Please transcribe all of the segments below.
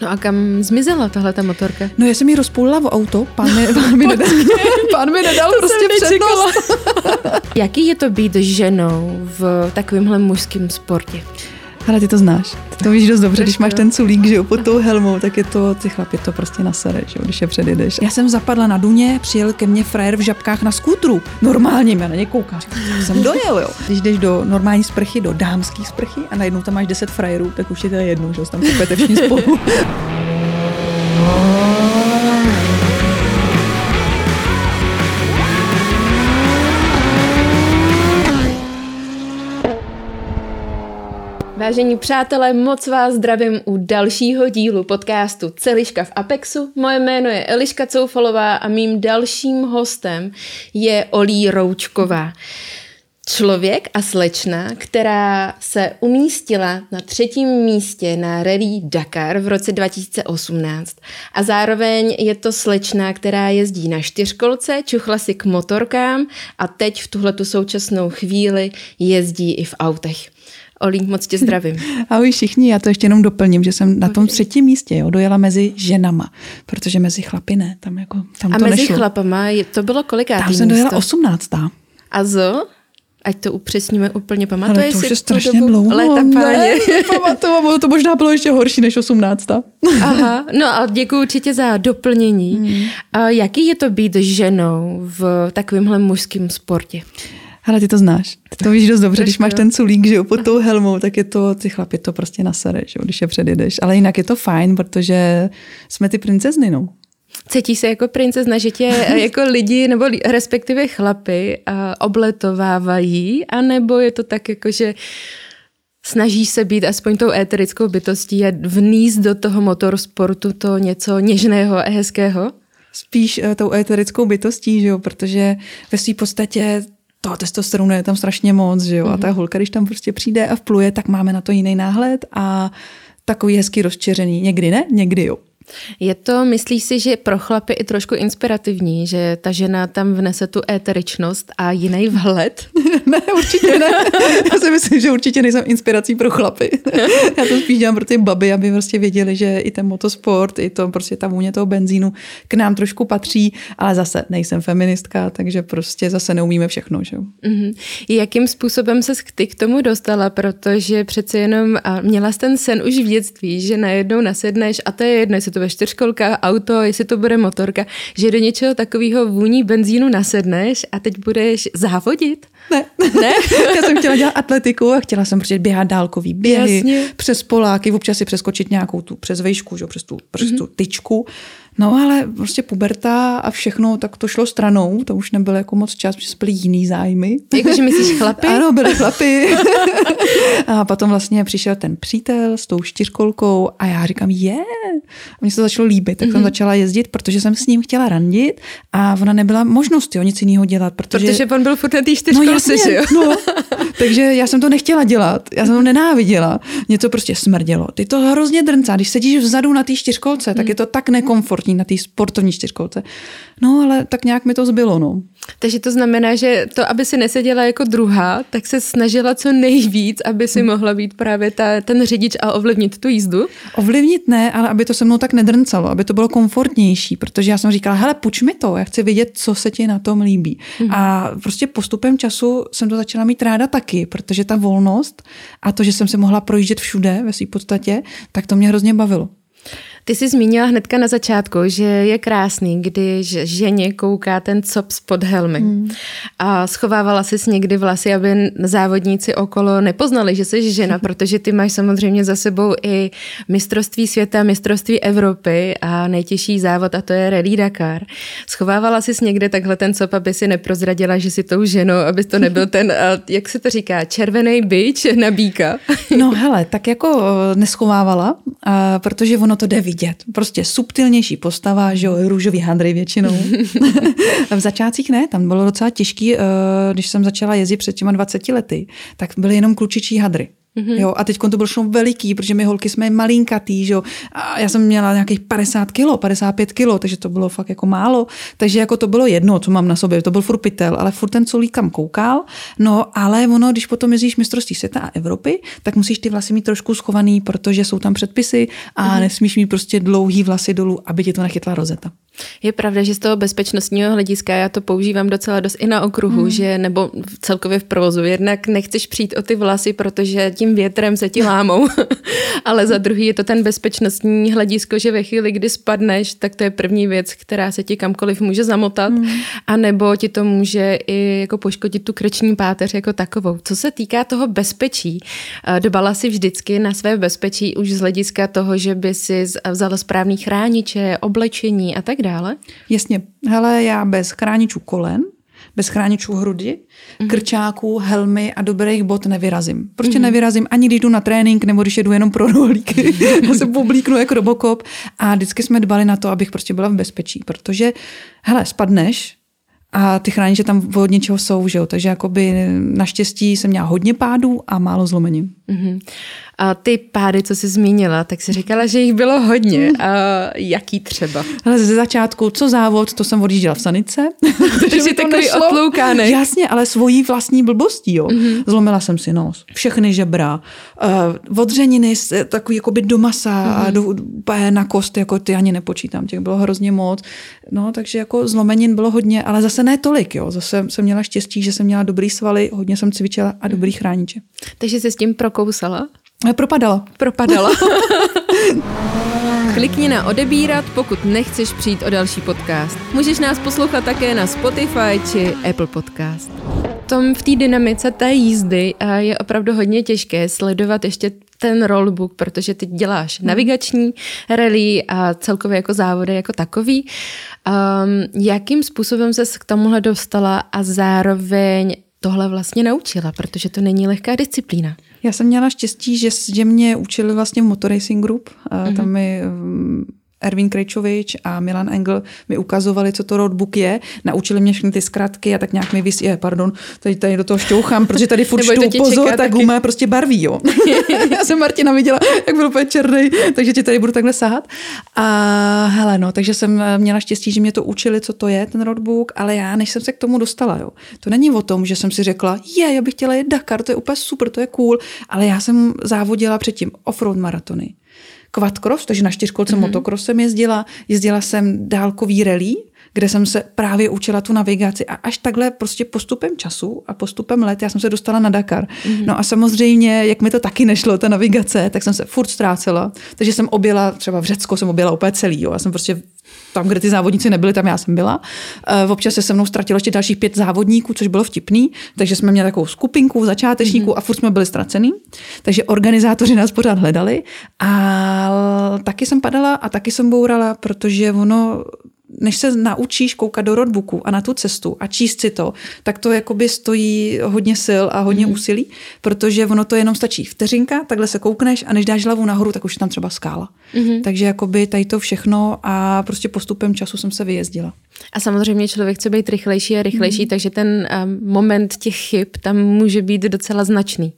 No a kam zmizela tahle ta motorka? No já jsem ji rozpůlila o auto, pán mi, pán mi nedal, pán mi nedal To prostě přednost. Jaký je to být ženou v takovémhle mužském sportě? Ale ty to znáš. Ty to víš dost dobře, když máš ten culík, že jo, pod tou helmou, tak je to, ty chlapi to prostě nasere, že jo, když je předjedeš. Já jsem zapadla na Duně, přijel ke mně frajer v žabkách na skútru. Normálně, já na ně říkám, "Tak jsem dojel, jo. Když jdeš do normální sprchy, do dámský sprchy a najednou tam máš 10 frajerů, tak už je to jedno, že jo, tam kopete všichni spolu. Vážení přátelé, moc vás zdravím u dalšího dílu podcastu Celiška v Apexu. Moje jméno je Eliška Coufalová a mým dalším hostem je Olí Roučková. Člověk a slečna, která se umístila na třetím místě na Rally Dakar v roce 2018. A zároveň je to slečna, která jezdí na čtyřkolce, čuchla si k motorkám a teď v tuhletu současnou chvíli jezdí i v autech. Olí, moc tě zdravím. Ahoj všichni, já to ještě jenom doplním, že jsem na tom třetím místě, jo, dojela mezi ženama, protože mezi chlapy ne, tam jako, tam A to mezi nešlo. chlapama je- to bylo kolikátý Tam jsem dojela? 18. A zo? Ať to upřesníme úplně, Ale pamatuješ to už je strašně dlouho. Léta. Ne, nepamatuju, ono to možná bylo ještě horší než 18. Aha, no a děkuji určitě za doplnění. Hmm. A jaký je to být ženou v takovémhle mužském sportě? Ale ty to znáš. Ty to víš dost dobře, když máš ten culík, že jo, pod tou helmou, tak je to, ty chlapi to prostě nasere, že jo, když je předjedeš. Ale jinak je to fajn, protože jsme ty princezny, no. Cítíš se jako princezna, že tě eh, jako lidi nebo respektive chlapy a obletovávají, anebo je to tak jako, že snažíš se být aspoň tou éterickou bytostí a vníst do toho motorsportu to něco něžného a hezkého? Spíš uh, tou eterickou bytostí, že jo, protože ve své podstatě toho testosteronu je tam strašně moc, že jo, mm-hmm. a ta holka, když tam prostě přijde a vpluje, tak máme na to jiný náhled a takový hezký rozčeřený. Někdy ne, někdy jo. Je to, myslíš si, že pro chlapy i trošku inspirativní, že ta žena tam vnese tu éteričnost a jiný vhled? ne, určitě ne. Já si myslím, že určitě nejsem inspirací pro chlapy. Já to spíš dělám pro ty baby, aby prostě věděli, že i ten motosport, i to prostě ta vůně toho benzínu k nám trošku patří, ale zase nejsem feministka, takže prostě zase neumíme všechno, že. Mhm. Jakým způsobem se ty k tomu dostala, protože přece jenom měla jsi ten sen už v dětství, že najednou nasedneš a to je jedno, jestli to bude čtyřkolka, auto, jestli to bude motorka, že do něčeho takového vůní benzínu nasedneš a teď budeš závodit? Ne. Ne? Já jsem chtěla dělat atletiku a chtěla jsem prostě běhat dálkový běhy, Jasně. přes poláky, občas si přeskočit nějakou tu přes vejšku, že, přes tu, přes Mhm. tu tyčku. No ale prostě puberta a všechno, tak to šlo stranou, to už nebyl jako moc čas, protože byly jiný zájmy. Jakože myslíš chlapy? Ano, byly chlapy. a potom vlastně přišel ten přítel s tou čtyřkolkou a já říkám, je. A mně se to začalo líbit, tak jsem začala jezdit, protože jsem s ním chtěla randit a ona nebyla možnost jo, nic jiného dělat, protože... Protože on byl furt na té No čtyřkolce, jasně, že jo? no. Takže já jsem to nechtěla dělat. Já jsem to nenáviděla. Mě to prostě smrdělo. Ty to hrozně drncá. Když sedíš vzadu na té čtyřkolce, tak je to tak nekomfortní na té sportovní čtyřkolce. No ale tak nějak mi to zbylo, no. Takže to znamená, že to, aby si neseděla jako druhá, tak se snažila co nejvíc, aby si mohla být právě ta, ten řidič a ovlivnit tu jízdu. Ovlivnit ne, ale aby to se mnou tak nedrncalo, aby to bylo komfortnější, protože já jsem říkala, hele, puč mi to, já chci vědět, co se ti na tom líbí. Mm. A prostě postupem času jsem to začala mít ráda taky, protože ta volnost a to, že jsem se mohla projíždět všude ve své podstatě, tak to mě hrozně bavilo. Ty jsi zmínila hnedka na začátku, že je krásný, když ženě kouká ten cop spod helmy. Hmm. A schovávala jsi někdy vlasy, aby závodníci okolo nepoznali, že jsi žena, protože ty máš samozřejmě za sebou i mistrovství světa, mistrovství Evropy a nejtěžší závod a to je Rally Dakar. Schovávala jsi někde takhle ten cop, aby si neprozradila, že jsi tou ženou, aby to nebyl ten, jak se to říká, červený bič na bíka. No hele, tak jako eh, neschovávala, a protože ono to jde vidět. Prostě subtilnější postava, že jo, růžový handry většinou. v začátcích ne, tam bylo docela těžký, eh, když jsem začala jezdit před těma 20 lety, tak byly jenom klučičí hadry. Mm-hmm. Jo, a teď to bylo všechno veliký, protože my holky jsme malinkatý, že jo. A já jsem měla nějakých 50 kilo, 55 kilo, takže to bylo fakt jako málo. Takže jako to bylo jedno, co mám na sobě, to byl furt pytel, ale furt ten colík kam koukal. No, ale ono, když potom jezdíš mistrovství světa a Evropy, tak musíš ty vlasy mít trošku schovaný, protože jsou tam předpisy a mm-hmm. nesmíš mít prostě dlouhý vlasy dolů, aby ti to nechytla rozeta. Je pravda, že z toho bezpečnostního hlediska já to používám docela dost i na okruhu, hmm. že nebo celkově v provozu. Jednak nechceš přijít o ty vlasy, protože tím větrem se ti lámou, ale za druhý je to ten bezpečnostní hledisko, že ve chvíli, kdy spadneš, tak to je první věc, která se ti kamkoliv může zamotat, hmm. a nebo ti to může i jako poškodit tu krční páteř jako takovou. Co se týká toho bezpečí, eh, dobala si vždycky na své bezpečí už z hlediska toho, že by si vzala správný chrániče, oblečení a tak dále dále? Jasně. Hele, já bez chráničů kolen, bez chráničů hrudi, mm-hmm. krčáků, helmy a dobrých bot nevyrazím. Prostě mm-hmm. nevyrazím ani když jdu na trénink, nebo když jedu jenom pro rohlíky. Já se poblíknu jako robokop a vždycky jsme dbali na to, abych prostě byla v bezpečí, protože hele, spadneš, a ty chrániče tam od něčeho jsou, že jo? takže jakoby naštěstí jsem měla hodně pádů a málo zlomenin. Mm-hmm. A ty pády, co jsi zmínila, tak si říkala, že jich bylo hodně. Mm. A jaký třeba? Ale ze začátku, co závod, to jsem odjížděla v sanice. Takže takový otloukánek. Jasně, ale svojí vlastní blbostí, jo. Mm-hmm. Zlomila jsem si nos, všechny žebra, uh, odřeniny, takový jakoby do masa mm-hmm. a do, na kost, jako ty ani nepočítám, těch bylo hrozně moc. No, takže jako zlomenin bylo hodně, ale zase ne tolik, jo. Zase jsem měla štěstí, že jsem měla dobrý svaly, hodně jsem cvičila a dobrý chrániče. Takže jsi s tím prokousala? Propadala. Propadala. Klikni na odebírat, pokud nechceš přijít o další podcast. Můžeš nás poslouchat také na Spotify či Apple Podcast. Tom v té dynamice té jízdy je opravdu hodně těžké sledovat ještě ten rollbook, protože ty děláš hmm. navigační rally a celkově jako závody jako takový. Um, jakým způsobem se k tomuhle dostala a zároveň tohle vlastně naučila, protože to není lehká disciplína. Já jsem měla štěstí, že, že mě učili vlastně v Motorracing Group. Mm-hmm. Tam mi mm, Erwin Krejčovič a Milan Engel mi ukazovali, co to roadbook je, naučili mě všechny ty zkratky a tak nějak mi vys... Je, pardon, tady, tady do toho šťouchám, protože tady furt štou, pozor, ta guma prostě barví, jo. Já jsem Martina viděla, jak byl úplně černý, takže ti tady budu takhle sahat. A hele, no, takže jsem měla štěstí, že mě to učili, co to je, ten roadbook, ale já, než jsem se k tomu dostala, jo. To není o tom, že jsem si řekla, je, já bych chtěla jet Dakar, to je úplně super, to je cool, ale já jsem závodila předtím offroad maratony quadcross, takže na čtyřkolce mm-hmm. motocross jsem jezdila, jezdila jsem dálkový rally, kde jsem se právě učila tu navigaci a až takhle prostě postupem času a postupem let já jsem se dostala na Dakar. Mm-hmm. No a samozřejmě, jak mi to taky nešlo, ta navigace, tak jsem se furt ztrácela. Takže jsem objela, třeba v Řecku jsem objela úplně celý, jo. Já jsem prostě tam, kde ty závodníci nebyli, tam já jsem byla. Uh, občas se se mnou ztratilo ještě dalších pět závodníků, což bylo vtipný, takže jsme měli takovou skupinku začátečníků mm-hmm. a furt jsme byli ztracený. Takže organizátoři nás pořád hledali a taky jsem padala a taky jsem bourala, protože ono než se naučíš koukat do roadbooku a na tu cestu a číst si to, tak to jakoby stojí hodně sil a hodně mm. úsilí, protože ono to jenom stačí vteřinka, takhle se koukneš a než dáš hlavu nahoru, tak už je tam třeba skála. Mm. Takže jakoby tady to všechno a prostě postupem času jsem se vyjezdila. A samozřejmě člověk chce být rychlejší a rychlejší, mm. takže ten um, moment těch chyb tam může být docela značný.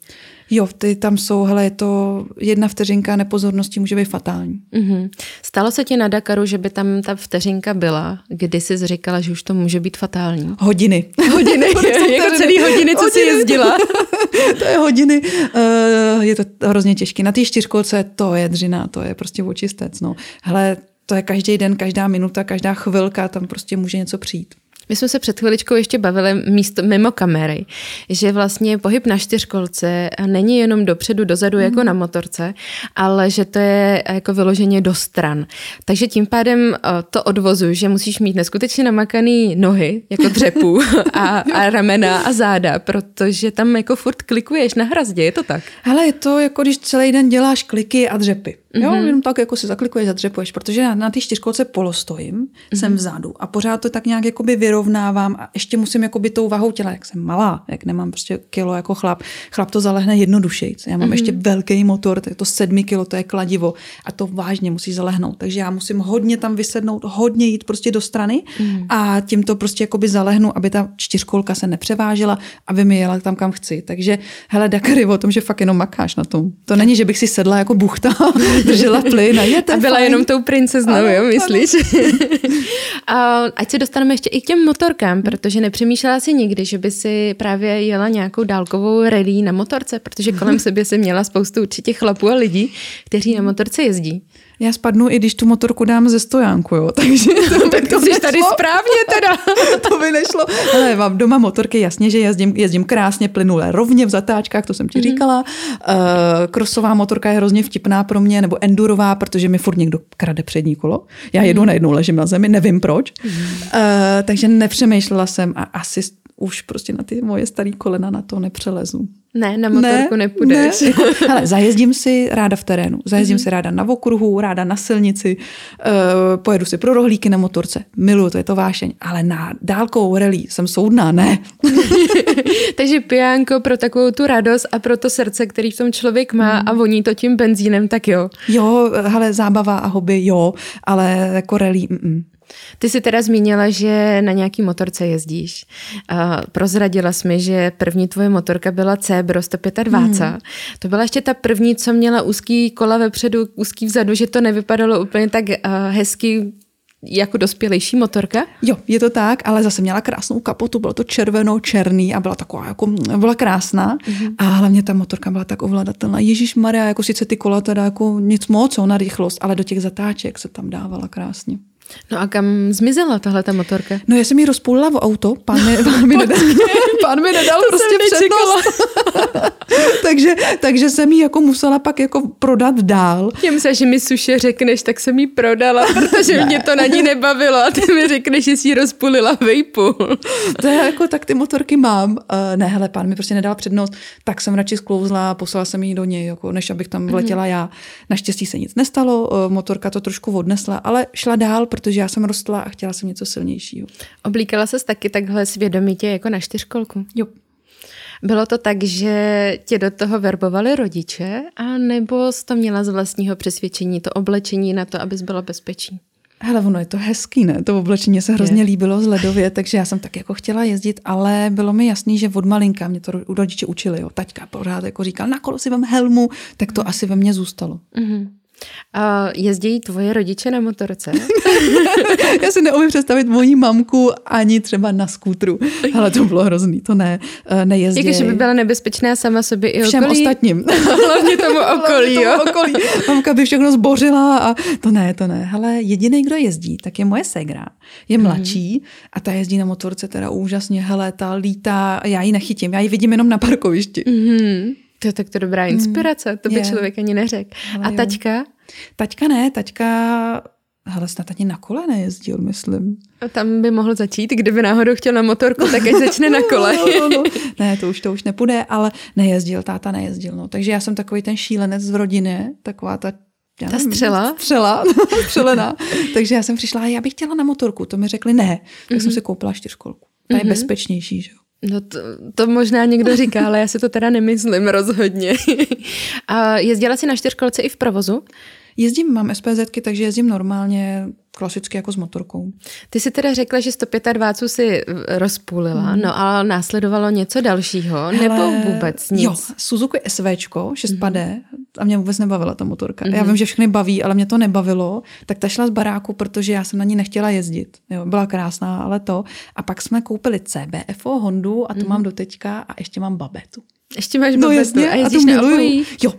Jo, ty tam jsou, hele, je to jedna vteřinka nepozornosti může být fatální. Mm-hmm. Stalo se ti na Dakaru, že by tam ta vteřinka byla, kdy jsi říkala, že už to může být fatální? Hodiny. Hodiny, jako celý hodiny, co hodiny. jsi jezdila. to je hodiny. Uh, je to hrozně těžké. Na té čtyřkolce to je dřina, to je prostě očistec. No. Hele, to je každý den, každá minuta, každá chvilka, tam prostě může něco přijít. My jsme se před chviličkou ještě bavili místo, mimo kamery, že vlastně pohyb na čtyřkolce není jenom dopředu, dozadu mm. jako na motorce, ale že to je jako vyloženě do stran. Takže tím pádem eh, to odvozu, že musíš mít neskutečně namakaný nohy, jako dřepu a, a ramena a záda, protože tam jako furt klikuješ na hrazdě, je to tak? Hele, je to jako když celý den děláš kliky a dřepy. Jo, mm-hmm. jenom tak jako si zaklikuješ, zadřepuješ, protože na, na té čtyřkolce polostojím, mm-hmm. jsem vzadu a pořád to tak nějak jakoby vyrovnávám a ještě musím jakoby tou vahou těla, jak jsem malá, jak nemám prostě kilo jako chlap, chlap to zalehne jednodušeji. Já mám mm-hmm. ještě velký motor, tak to sedmi kilo, to je kladivo a to vážně musí zalehnout. Takže já musím hodně tam vysednout, hodně jít prostě do strany mm-hmm. a tím to prostě jakoby zalehnu, aby ta čtyřkolka se nepřevážela, aby mi jela tam, kam chci. Takže hele, Dakary o tom, že fakt jenom makáš na tom. To není, že bych si sedla jako buchta držela plyn a je to A byla fajn. jenom tou princeznou, ano, jo, myslíš? a ať se dostaneme ještě i k těm motorkám, protože nepřemýšlela si nikdy, že by si právě jela nějakou dálkovou rally na motorce, protože kolem sebe se měla spoustu určitě chlapů a lidí, kteří na motorce jezdí já spadnu, i když tu motorku dám ze stojánku, jo. Takže to, tak to jsi tady správně teda. to by nešlo. Ale mám doma motorky, jasně, že jezdím, jezdím krásně, plynule, rovně v zatáčkách, to jsem ti mm-hmm. říkala. Uh, krosová motorka je hrozně vtipná pro mě, nebo endurová, protože mi furt někdo krade přední kolo. Já jedu mm-hmm. najednou, ležím na zemi, nevím proč. Mm-hmm. Uh, takže nepřemýšlela jsem a asi už prostě na ty moje staré kolena na to nepřelezu. Ne, na motorku ne, nepůjdeš. Ne. Jako, hele, zajezdím si ráda v terénu, zajezdím mm-hmm. si ráda na okruhu, ráda na silnici, uh, pojedu si pro rohlíky na motorce, miluju, to je to vášeň, ale na dálkou rally jsem soudná, ne. Takže pijánko pro takovou tu radost a pro to srdce, který v tom člověk má mm. a voní to tím benzínem, tak jo. Jo, hele, zábava a hobby, jo, ale jako rally, mm, ty jsi teda zmínila, že na nějaký motorce jezdíš. Prozradila jsi mi, že první tvoje motorka byla Cebro 125. Hmm. To byla ještě ta první, co měla úzký kola vepředu, úzký vzadu, že to nevypadalo úplně tak hezky jako dospělejší motorka? Jo, je to tak, ale zase měla krásnou kapotu, bylo to červeno-černý a byla taková jako, byla krásná mm-hmm. a hlavně ta motorka byla tak ovladatelná. Ježíš Maria, jako sice ty kola teda jako nic moc, na rychlost, ale do těch zatáček se tam dávala krásně. No a kam zmizela tahle ta motorka? No já jsem ji rozpůlila v auto, pán mi, pán mi nedal, pán mi nedal prostě přednost. takže, takže jsem ji jako musela pak jako prodat dál. Já se, že mi suše řekneš, tak jsem ji prodala, protože ne. mě to na ní nebavilo a ty mi řekneš, že jsi ji rozpůlila vejpu. to je jako, tak ty motorky mám. Uh, ne, hele, pán mi prostě nedal přednost, tak jsem radši sklouzla a poslala jsem ji do něj, jako, než abych tam vletěla mm-hmm. já. Naštěstí se nic nestalo, uh, motorka to trošku odnesla, ale šla dál, protože já jsem rostla a chtěla jsem něco silnějšího. Oblíkala ses taky takhle svědomitě jako na čtyřkolku? Jo. Bylo to tak, že tě do toho verbovali rodiče, a nebo jsi to měla z vlastního přesvědčení, to oblečení na to, abys byla bezpečí? Hele, ono je to hezký, ne? To oblečení se hrozně je. líbilo z ledově, takže já jsem tak jako chtěla jezdit, ale bylo mi jasný, že od malinka mě to rodiče učili. Jo. Taťka pořád jako říkal, na kolo si vem helmu, tak to asi ve mně zůstalo. Mm-hmm. A jezdí tvoje rodiče na motorce? Já si neumím představit moji mamku ani třeba na skútru. Ale to bylo hrozný, to ne, eh, nejezdí. Jakože by byla nebezpečná sama sobě i Všem okolí? ostatním. Hlavně tomu okolí, Hlavně tomu okolí. Mamka by všechno zbořila a to ne, to ne. Hele, jediný, kdo jezdí, tak je moje segra. Je mhm. mladší mm-hmm. a ta jezdí na motorce teda úžasně. Hele, ta lítá, já ji nechytím, já ji vidím jenom na parkovišti. Mm-hmm. To je tak to dobrá mm. inspirace, to by je. člověk ani neřekl. A taťka? Taťka ne, taťka ale snad ani na kole nejezdil, myslím. A tam by mohl začít, kdyby náhodou chtěl na motorku, tak ať začne na kole. no, no, no. Ne, to už to už nepůjde, ale nejezdil, táta nejezdil. No. Takže já jsem takový ten šílenec v rodině, taková ta já ta nevím, střela? Střela, střelená. Takže já jsem přišla, já bych chtěla na motorku. To mi řekli ne. Tak mm-hmm. jsem si koupila čtyřkolku. Ta je mm-hmm. bezpečnější, že jo. No to, to možná někdo říká, ale já si to teda nemyslím rozhodně. A jezdila jsi na čtyřkolce i v provozu? Jezdím, mám SPZky, takže jezdím normálně klasicky jako s motorkou. Ty si teda řekla, že 125 si rozpůlila, hmm. no ale následovalo něco dalšího, Hele, nebo vůbec nic? Jo, Suzuki SVčko, 6 hmm. a mě vůbec nebavila ta motorka. Hmm. Já vím, že všechny baví, ale mě to nebavilo, tak ta šla z baráku, protože já jsem na ní nechtěla jezdit. Jo, byla krásná, ale to. A pak jsme koupili CBFO Hondu a to hmm. mám do teďka a ještě mám babetu. Ještě máš no, babetu jasně, a jezdíš a na? Jo.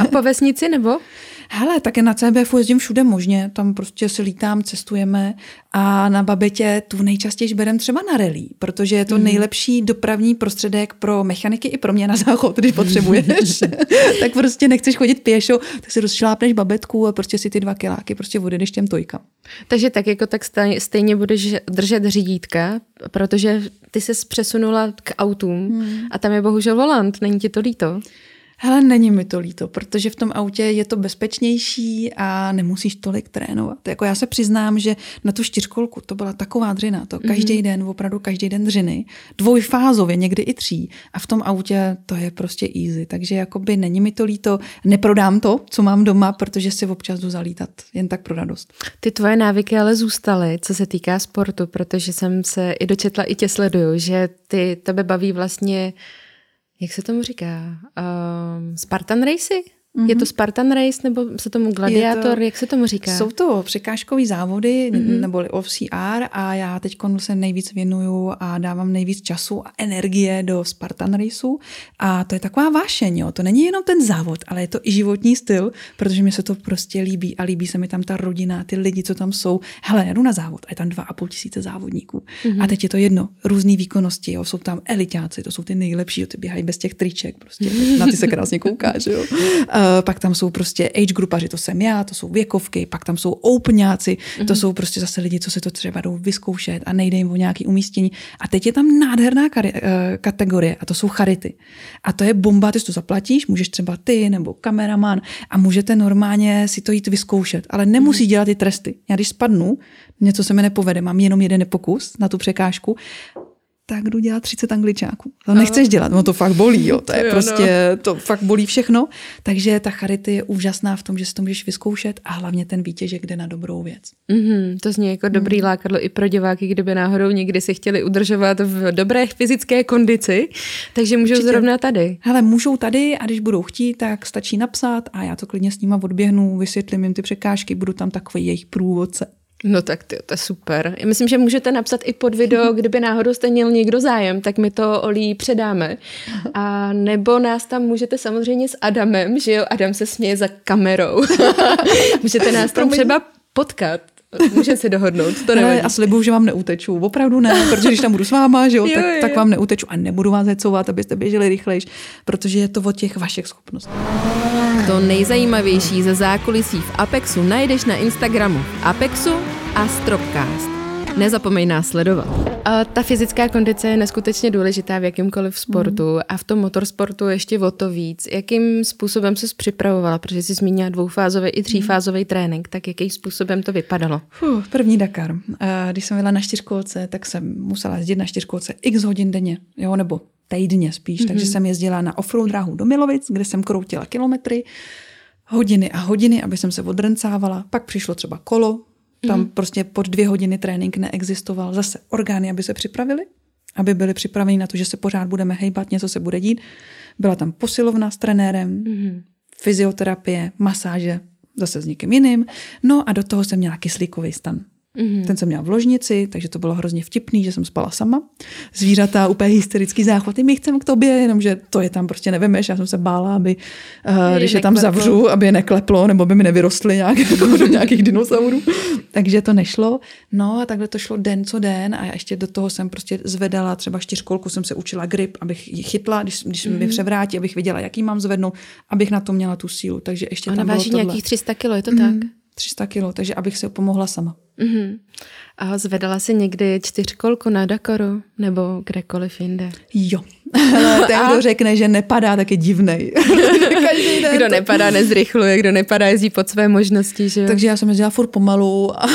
A po vesnici nebo? Hele, také na CBF jezdím všude možně, tam prostě si lítám, cestujeme a na babetě tu nejčastěji berem třeba na rally, protože je to mm. nejlepší dopravní prostředek pro mechaniky i pro mě na záchod, když potřebuješ. tak prostě nechceš chodit pěšo, tak si rozšlápneš babetku a prostě si ty dva kiláky prostě odjedeš těm tojkám. Takže tak jako tak stejně budeš držet řídítka, protože ty se přesunula k autům mm. a tam je bohužel volant, není ti to líto? Hele, není mi to líto, protože v tom autě je to bezpečnější a nemusíš tolik trénovat. Jako já se přiznám, že na tu čtyřkolku to byla taková dřina, to každý mm-hmm. den, opravdu každý den dřiny, dvojfázově, někdy i tří. A v tom autě to je prostě easy. Takže jakoby není mi to líto, neprodám to, co mám doma, protože si občas jdu zalítat, jen tak pro radost. Ty tvoje návyky ale zůstaly, co se týká sportu, protože jsem se i dočetla, i tě sleduju, že ty tebe baví vlastně jak se tomu říká, um, Spartan Racy? Mm-hmm. Je to Spartan Race nebo se tomu gladiátor? Jak se tomu říká? Jsou to překážkové závody mm-hmm. neboli OFCR a já teď se nejvíc věnuju a dávám nejvíc času a energie do Spartan Raceu a to je taková vášeň, jo. to není jenom ten závod, ale je to i životní styl, protože mi se to prostě líbí a líbí se mi tam ta rodina, ty lidi, co tam jsou. Hele, jdu na závod a je tam dva a půl tisíce závodníků mm-hmm. a teď je to jedno, různé výkonnosti, jo. jsou tam elitáci, to jsou ty nejlepší, jo. ty běhají bez těch triček, prostě na ty se krásně koukáš. Jo. Eh, pak tam jsou prostě age grupaři, to jsem já, to jsou věkovky, pak tam jsou openáci, mm-hmm. to mhm. jsou prostě zase lidi, co se to třeba jdou vyzkoušet a nejde jim o nějaký umístění. A teď je tam nádherná kari- uh, kategorie a to jsou charity. A to je bomba, ty si to zaplatíš, můžeš třeba ty nebo kameraman a můžete normálně si to jít vyzkoušet, ale nemusí mm-hmm. dělat ty tresty. Já když spadnu, něco se mi nepovede, mám jenom jeden pokus na tu překážku, tak jdu dělat 30 angličáků. To nechceš dělat, no to fakt bolí, jo. To je prostě, to fakt bolí všechno. Takže ta charity je úžasná v tom, že si to můžeš vyzkoušet a hlavně ten výtěžek jde na dobrou věc. Mm-hmm, to zní jako dobrý mm. lákadlo i pro diváky, kdyby náhodou někdy si chtěli udržovat v dobré fyzické kondici, takže můžou Určitě. zrovna tady. Hele, můžou tady a když budou chtít, tak stačí napsat a já to klidně s nima odběhnu, vysvětlím jim ty překážky, budu tam takový jejich průvodce. No tak ty, to je super. Já myslím, že můžete napsat i pod video, kdyby náhodou jste měl někdo zájem, tak my to Olí předáme. A nebo nás tam můžete samozřejmě s Adamem, že jo, Adam se směje za kamerou. můžete nás tam třeba potkat. Můžeme si dohodnout, to nevadí. A slibuju, že vám neuteču. Opravdu ne, protože když tam budu s váma, že jo, jo, tak, jo. tak vám neuteču a nebudu vás hecovat, abyste běželi rychlejš, protože je to o těch vašich schopnostech. To nejzajímavější ze zákulisí v Apexu najdeš na Instagramu Apexu a Stropcast. Nezapomeň nás sledovat. A ta fyzická kondice je neskutečně důležitá v jakýmkoliv sportu mm. a v tom motorsportu ještě o to víc. Jakým způsobem se připravovala? Protože jsi zmínila dvoufázový i třífázový mm. trénink, tak jakým způsobem to vypadalo? Fuh, první Dakar. Když jsem byla na čtyřkolce, tak jsem musela jezdit na čtyřkolce x hodin denně, jo, nebo týdně spíš. Mm-hmm. Takže jsem jezdila na offroad dráhu do Milovic, kde jsem kroutila kilometry, hodiny a hodiny, aby jsem se odrncávala. Pak přišlo třeba kolo, tam mm-hmm. prostě pod dvě hodiny trénink neexistoval. Zase orgány, aby se připravili, aby byli připraveni na to, že se pořád budeme hejbat, něco se bude dít. Byla tam posilovna s trenérem, mm-hmm. fyzioterapie, masáže, zase s někým jiným. No a do toho jsem měla kyslíkový stan. Mm-hmm. Ten jsem měla v ložnici, takže to bylo hrozně vtipný, že jsem spala sama. Zvířata, úplně hysterický záchvaty, my chceme k tobě, jenomže to je tam prostě nevemeš. Já jsem se bála, aby, uh, když je tam zavřu, aby je nekleplo, nebo by mi nevyrostly nějak, jako do nějakých dinosaurů. takže to nešlo. No a takhle to šlo den co den a já ještě do toho jsem prostě zvedala, třeba čtyřkolku jsem se učila grip, abych ji chytla, když, když mm-hmm. mi převrátí, abych viděla, jaký mám zvednout, abych na to měla tu sílu. Takže ještě Ona tam váží bylo nějakých 300 kilo, je to mm-hmm. tak? 300 kilo, takže abych si pomohla sama. Mm-hmm. A zvedala si někdy čtyřkolku na Dakaru nebo kdekoliv jinde? Jo. ten, kdo řekne, že nepadá, tak je divnej. kdo nepadá, nezrychluje, kdo nepadá, jezdí pod své možnosti. Že? Takže já jsem jezdila furt pomalu a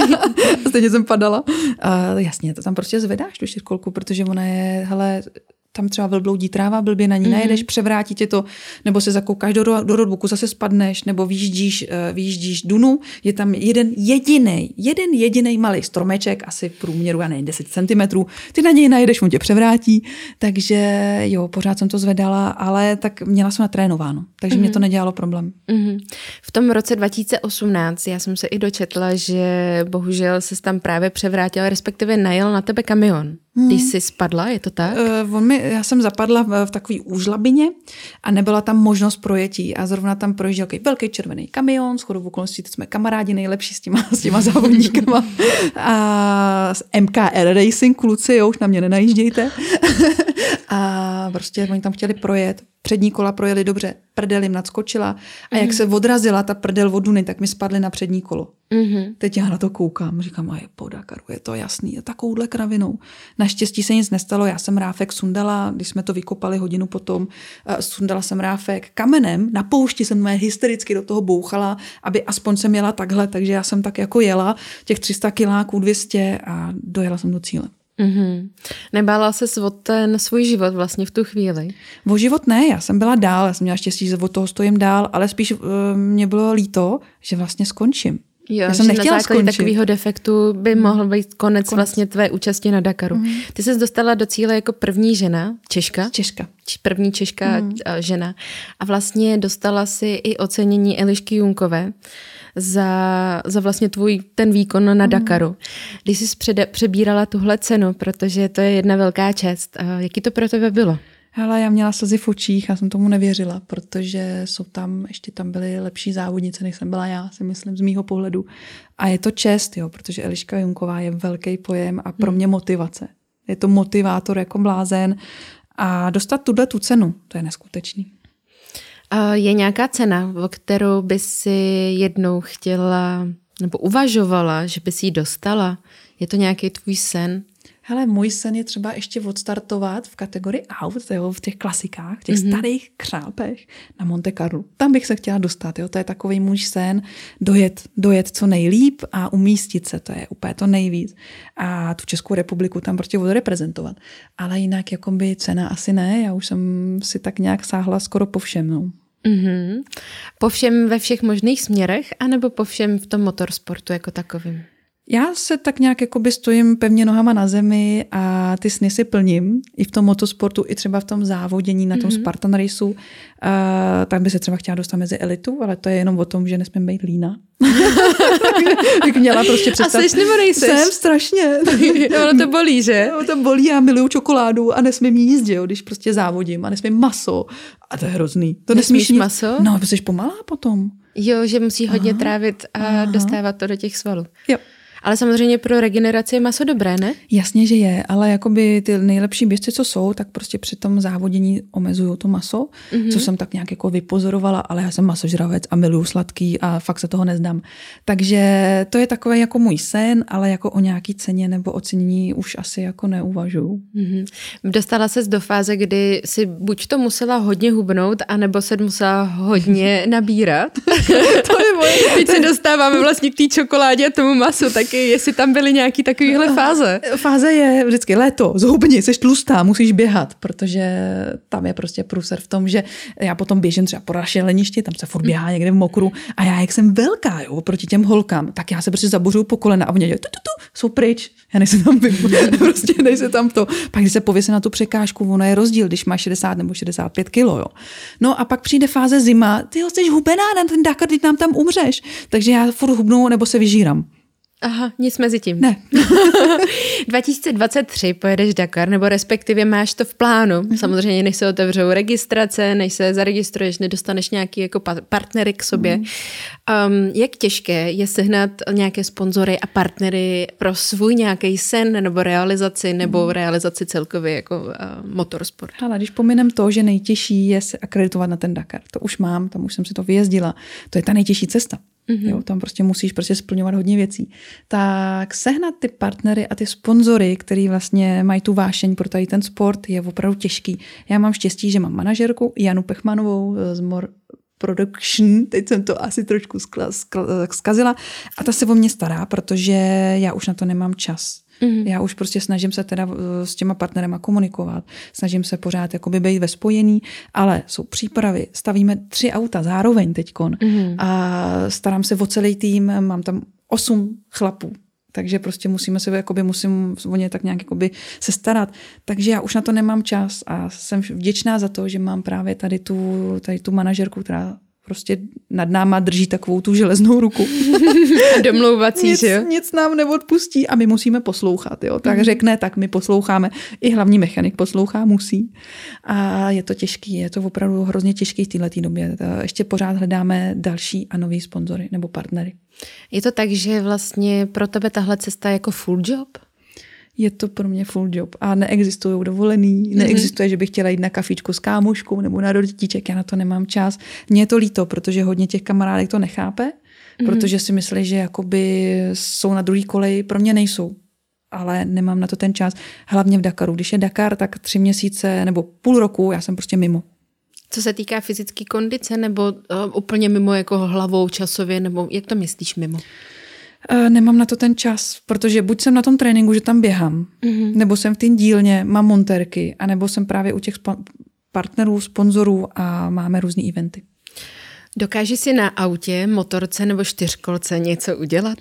stejně jsem padala. A jasně, to tam prostě zvedáš tu čtyřkolku, protože ona je, hele, tam třeba velbloudí tráva, blbě na ní mm-hmm. najedeš, převrátí tě to, nebo se zakoukáš do, do roadbooku, zase spadneš, nebo výjíždíš, uh, výjíždíš Dunu, je tam jeden jediný, jeden jediný malý stromeček, asi v průměru, já nevím, 10 cm, ty na něj najedeš, on tě převrátí, takže jo, pořád jsem to zvedala, ale tak měla jsem natrénováno, takže mm-hmm. mě to mhm. nedělalo problém. Mm-hmm. V tom roce 2018 já jsem se i dočetla, že bohužel se tam právě převrátil, respektive najel na tebe kamion. Hmm. Když jsi spadla, je to tak? Uh, on mi, já jsem zapadla v, v takové úžlabině a nebyla tam možnost projetí a zrovna tam projížděl velký červený kamion, s chodou okolností jsme kamarádi nejlepší s těma, s těma závodníkama a s MKR Racing kluci, jo, už na mě nenajíždějte. a prostě oni tam chtěli projet přední kola projeli dobře, prdel jim nadskočila a jak se odrazila ta prdel od Duny, tak mi spadly na přední kolo. Mm-hmm. Teď já na to koukám, říkám, a je po Dakaru, je to jasný, je takovouhle kravinou. Naštěstí se nic nestalo, já jsem ráfek sundala, když jsme to vykopali hodinu potom, eh, sundala jsem ráfek kamenem, na poušti jsem mé hystericky do toho bouchala, aby aspoň jsem jela takhle, takže já jsem tak jako jela těch 300 kiláků, 200 a dojela jsem do cíle. Mm-hmm. Nebála se o ten svůj život vlastně v tu chvíli? O život ne, já jsem byla dál, já jsem měla štěstí, že od toho stojím dál, ale spíš uh, mě bylo líto, že vlastně skončím. Jo, Já jsem že nechtěla na základě skončit. takového defektu by mohl být konec, konec vlastně tvé účasti na Dakaru. Mm. Ty jsi dostala do cíle jako první žena, Češka, Češka. č- první Češka mm. žena a vlastně dostala si i ocenění Elišky Junkové za, za vlastně tvůj ten výkon na Dakaru. Když jsi přede, přebírala tuhle cenu, protože to je jedna velká čest, a jaký to pro tebe bylo? Hele, já měla slzy v očích, já jsem tomu nevěřila, protože jsou tam, ještě tam byly lepší závodnice, než jsem byla já, si myslím, z mýho pohledu. A je to čest, jo, protože Eliška Junková je velký pojem a pro mě motivace. Je to motivátor jako blázen a dostat tuhle tu cenu, to je neskutečný. Je nějaká cena, o kterou by si jednou chtěla nebo uvažovala, že by si ji dostala? Je to nějaký tvůj sen? Hele, můj sen je třeba ještě odstartovat v kategorii aut, jo, v těch klasikách, v těch mm-hmm. starých křápech na Monte Carlo. Tam bych se chtěla dostat, jo, to je takový můj sen, dojet, dojet co nejlíp a umístit se, to je úplně to nejvíc. A tu Českou republiku tam prostě budu reprezentovat. Ale jinak jako by cena asi ne, já už jsem si tak nějak sáhla skoro po všem, no. Mm-hmm. Po všem ve všech možných směrech, anebo po všem v tom motorsportu jako takovým? Já se tak nějak jakoby stojím pevně nohama na zemi a ty sny si plním. I v tom motosportu, i třeba v tom závodění na tom mm-hmm. Spartan Raceu. Uh, tak by se třeba chtěla dostat mezi elitu, ale to je jenom o tom, že nesmím být lína. bych měla prostě představ... A jsi nebo nejseš? Jsem strašně. ono to bolí, že? No, to bolí, já miluju čokoládu a nesmím jíst, jo, když prostě závodím a nesmím maso. A to je hrozný. To Nesmíš nesmíš maso? No, jsi pomalá potom. Jo, že musí hodně Aha. trávit a Aha. dostávat to do těch svalů. Jo. Ale samozřejmě pro regeneraci je maso dobré, ne? Jasně, že je, ale jakoby ty nejlepší běžci, co jsou, tak prostě při tom závodění omezují to maso, mm-hmm. co jsem tak nějak jako vypozorovala, ale já jsem masožravec a miluju sladký a fakt se toho nezdám. Takže to je takový jako můj sen, ale jako o nějaký ceně nebo ocenění už asi jako neuvažuju. Mm-hmm. Dostala ses do fáze, kdy si buď to musela hodně hubnout, anebo se musela hodně nabírat. to je moje. Teď se dostáváme vlastně k té čokoládě a tomu masu, tak jestli tam byly nějaký takovýhle fáze. Fáze je vždycky léto, zhubni, jsi tlustá, musíš běhat, protože tam je prostě průser v tom, že já potom běžím třeba po rašeleništi, tam se furt běhá někde v mokru a já, jak jsem velká, jo, proti těm holkám, tak já se prostě zabuřuju po kolena a oni tu, tu, tu, jsou pryč, já nejsem tam, prostě nejsem tam to. Pak když se pověsí na tu překážku, ono je rozdíl, když má 60 nebo 65 kilo, jo. No a pak přijde fáze zima, ty jo, jsi hubená na ten Dakar, teď nám tam umřeš. Takže já furt hubnu nebo se vyžírám. Aha, nic mezi tím. Ne. 2023 pojedeš Dakar, nebo respektive máš to v plánu. Mhm. Mm-hmm. Samozřejmě, než se otevřou registrace, než se zaregistruješ, nedostaneš nějaký jako pa- partnery k sobě. Mhm. Mm-hmm. Um, jak těžké je sehnat nějaké sponzory a partnery pro svůj nějaký sen nebo realizaci, nebo Mhm. mm-hmm. realizaci celkově jako uh, motorsport? Ale když pominem to, že nejtěžší je se akreditovat na ten Dakar, to už mám, tam už jsem si to vyjezdila, to je ta nejtěžší cesta. Mm-hmm. Jo, tam prostě musíš prostě splňovat hodně věcí. Tak sehnat ty partnery a ty sponzory, který vlastně mají tu vášeň pro tady ten sport, je opravdu těžký. Já mám štěstí, že mám manažerku Janu Pechmanovou z Mor Production, teď jsem to asi trošku skla, skla, zkazila, a ta se o mě stará, protože já už na to nemám čas. Mm-hmm. Já už prostě snažím se teda eh, s těma partnerema komunikovat, snažím se pořád jakoby být ve spojení, ale jsou přípravy, stavíme tři auta zároveň teďkon mm-hmm. a starám se o celý tým, mám tam osm chlapů, takže prostě musíme se, jakoby musím o ně tak nějak jakoby se starat. Takže já už na to nemám čas a jsem vděčná za to, že mám právě tady tu, tady tu manažerku, která prostě nad náma drží takovou tu železnou ruku. A domlouvací, nic, že jo? nic nám neodpustí a my musíme poslouchat. Jo? Tak mm. řekne, tak my posloucháme. I hlavní mechanik poslouchá, musí. A je to těžký, je to opravdu hrozně těžký v této době. Ještě pořád hledáme další a nový sponzory nebo partnery. Je to tak, že vlastně pro tebe tahle cesta je jako full job? Je to pro mě full job a neexistují dovolený, mm-hmm. neexistuje, že bych chtěla jít na kafičku s kámoškou nebo na rodičíček, já na to nemám čas. Mně je to líto, protože hodně těch kamarádek to nechápe, mm-hmm. protože si myslí, že jakoby jsou na druhý koleji, pro mě nejsou ale nemám na to ten čas. Hlavně v Dakaru. Když je Dakar, tak tři měsíce nebo půl roku, já jsem prostě mimo. Co se týká fyzické kondice, nebo uh, úplně mimo jako hlavou časově, nebo jak to myslíš mimo? Uh, nemám na to ten čas, protože buď jsem na tom tréninku, že tam běhám, mm-hmm. nebo jsem v té dílně, mám monterky, anebo jsem právě u těch spo- partnerů, sponzorů a máme různé eventy. Dokáží si na autě, motorce nebo čtyřkolce něco udělat?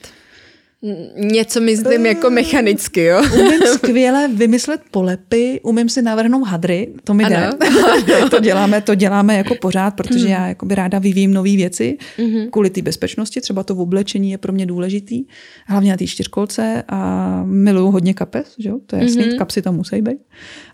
Něco myslím jako mechanicky, jo? Umím skvěle vymyslet polepy, umím si navrhnout hadry, to mi jde. to, děláme, to děláme jako pořád, protože hmm. já jakoby ráda vyvím nové věci mm-hmm. kvůli té bezpečnosti, třeba to v oblečení je pro mě důležitý, hlavně na té čtyřkolce a miluju hodně kapes, že jo? to je jasný, mm-hmm. kapsy tam musí být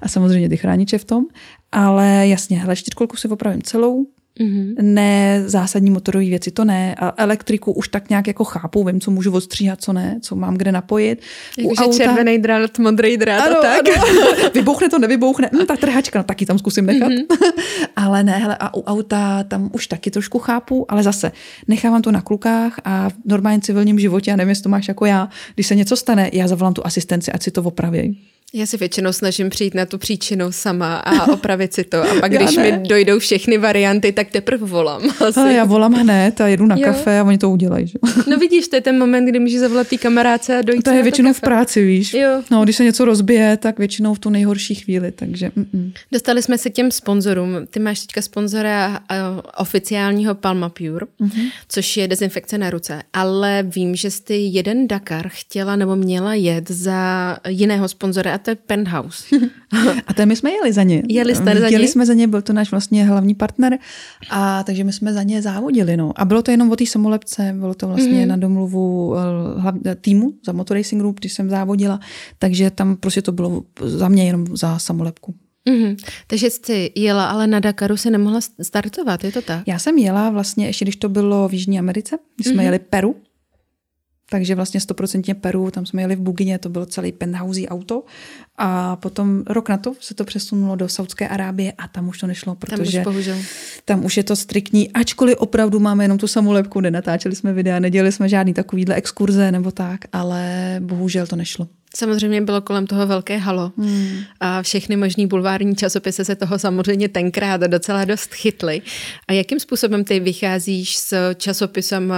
a samozřejmě ty chrániče v tom, ale jasně, hele, čtyřkolku si opravím celou, Mm-hmm. Ne zásadní motorové věci, to ne. A elektriku už tak nějak jako chápu, vím, co můžu odstříhat, co ne, co mám kde napojit. Jakože auta... červený drát, modrý drát ano, a tak. Ano. Vybouchne to, nevybouchne. No, ta trhačka, no taky tam zkusím nechat. Mm-hmm. ale ne, hele, a u auta tam už taky trošku chápu, ale zase nechávám to na klukách a v normálním civilním životě, já nevím, jestli to máš jako já, když se něco stane, já zavolám tu asistenci, ať si to opraví. Já se většinou snažím přijít na tu příčinu sama a opravit si to. A pak, když mi dojdou všechny varianty, tak teprve volám. Asi. Ale já volám hned a jedu na jo. kafe a oni to udělají. Že? No vidíš, to je ten moment, kdy můžeš zavolat té kamarádce a dojít To je většinou v práci, víš. Jo. No, když se něco rozbije, tak většinou v tu nejhorší chvíli, takže mm-mm. Dostali jsme se těm sponzorům. Ty máš teďka sponzora uh, oficiálního Palma Pure, mm-hmm. což je dezinfekce na ruce. Ale vím, že jsi jeden Dakar chtěla nebo měla jet za jiného sponzora to je Penthouse. a to my jsme jeli za ně. Jeli jste za ně? Jeli jsme za ně, byl to náš vlastně hlavní partner, a takže my jsme za ně závodili. No. A bylo to jenom o té samolepce, bylo to vlastně mm-hmm. na domluvu eh, hlav, týmu za Motor Racing Group, když jsem závodila, takže tam prostě to bylo za mě jenom za samolepku. Mm-hmm. Takže jsi jela, ale na Dakaru se nemohla startovat, je to tak? Já jsem jela vlastně, ještě když to bylo v Jižní Americe, když jsme mm-hmm. jeli Peru, takže vlastně stoprocentně Peru, tam jsme jeli v Bugině, to bylo celý penthouse auto. A potom rok na to se to přesunulo do Saudské Arábie a tam už to nešlo, protože tam už, tam už je to striktní, ačkoliv opravdu máme jenom tu samolepku, nenatáčeli jsme videa, nedělali jsme žádný takovýhle exkurze nebo tak, ale bohužel to nešlo. Samozřejmě bylo kolem toho velké halo hmm. a všechny možný bulvární časopisy se toho samozřejmě tenkrát docela dost chytly. A jakým způsobem ty vycházíš s časopisem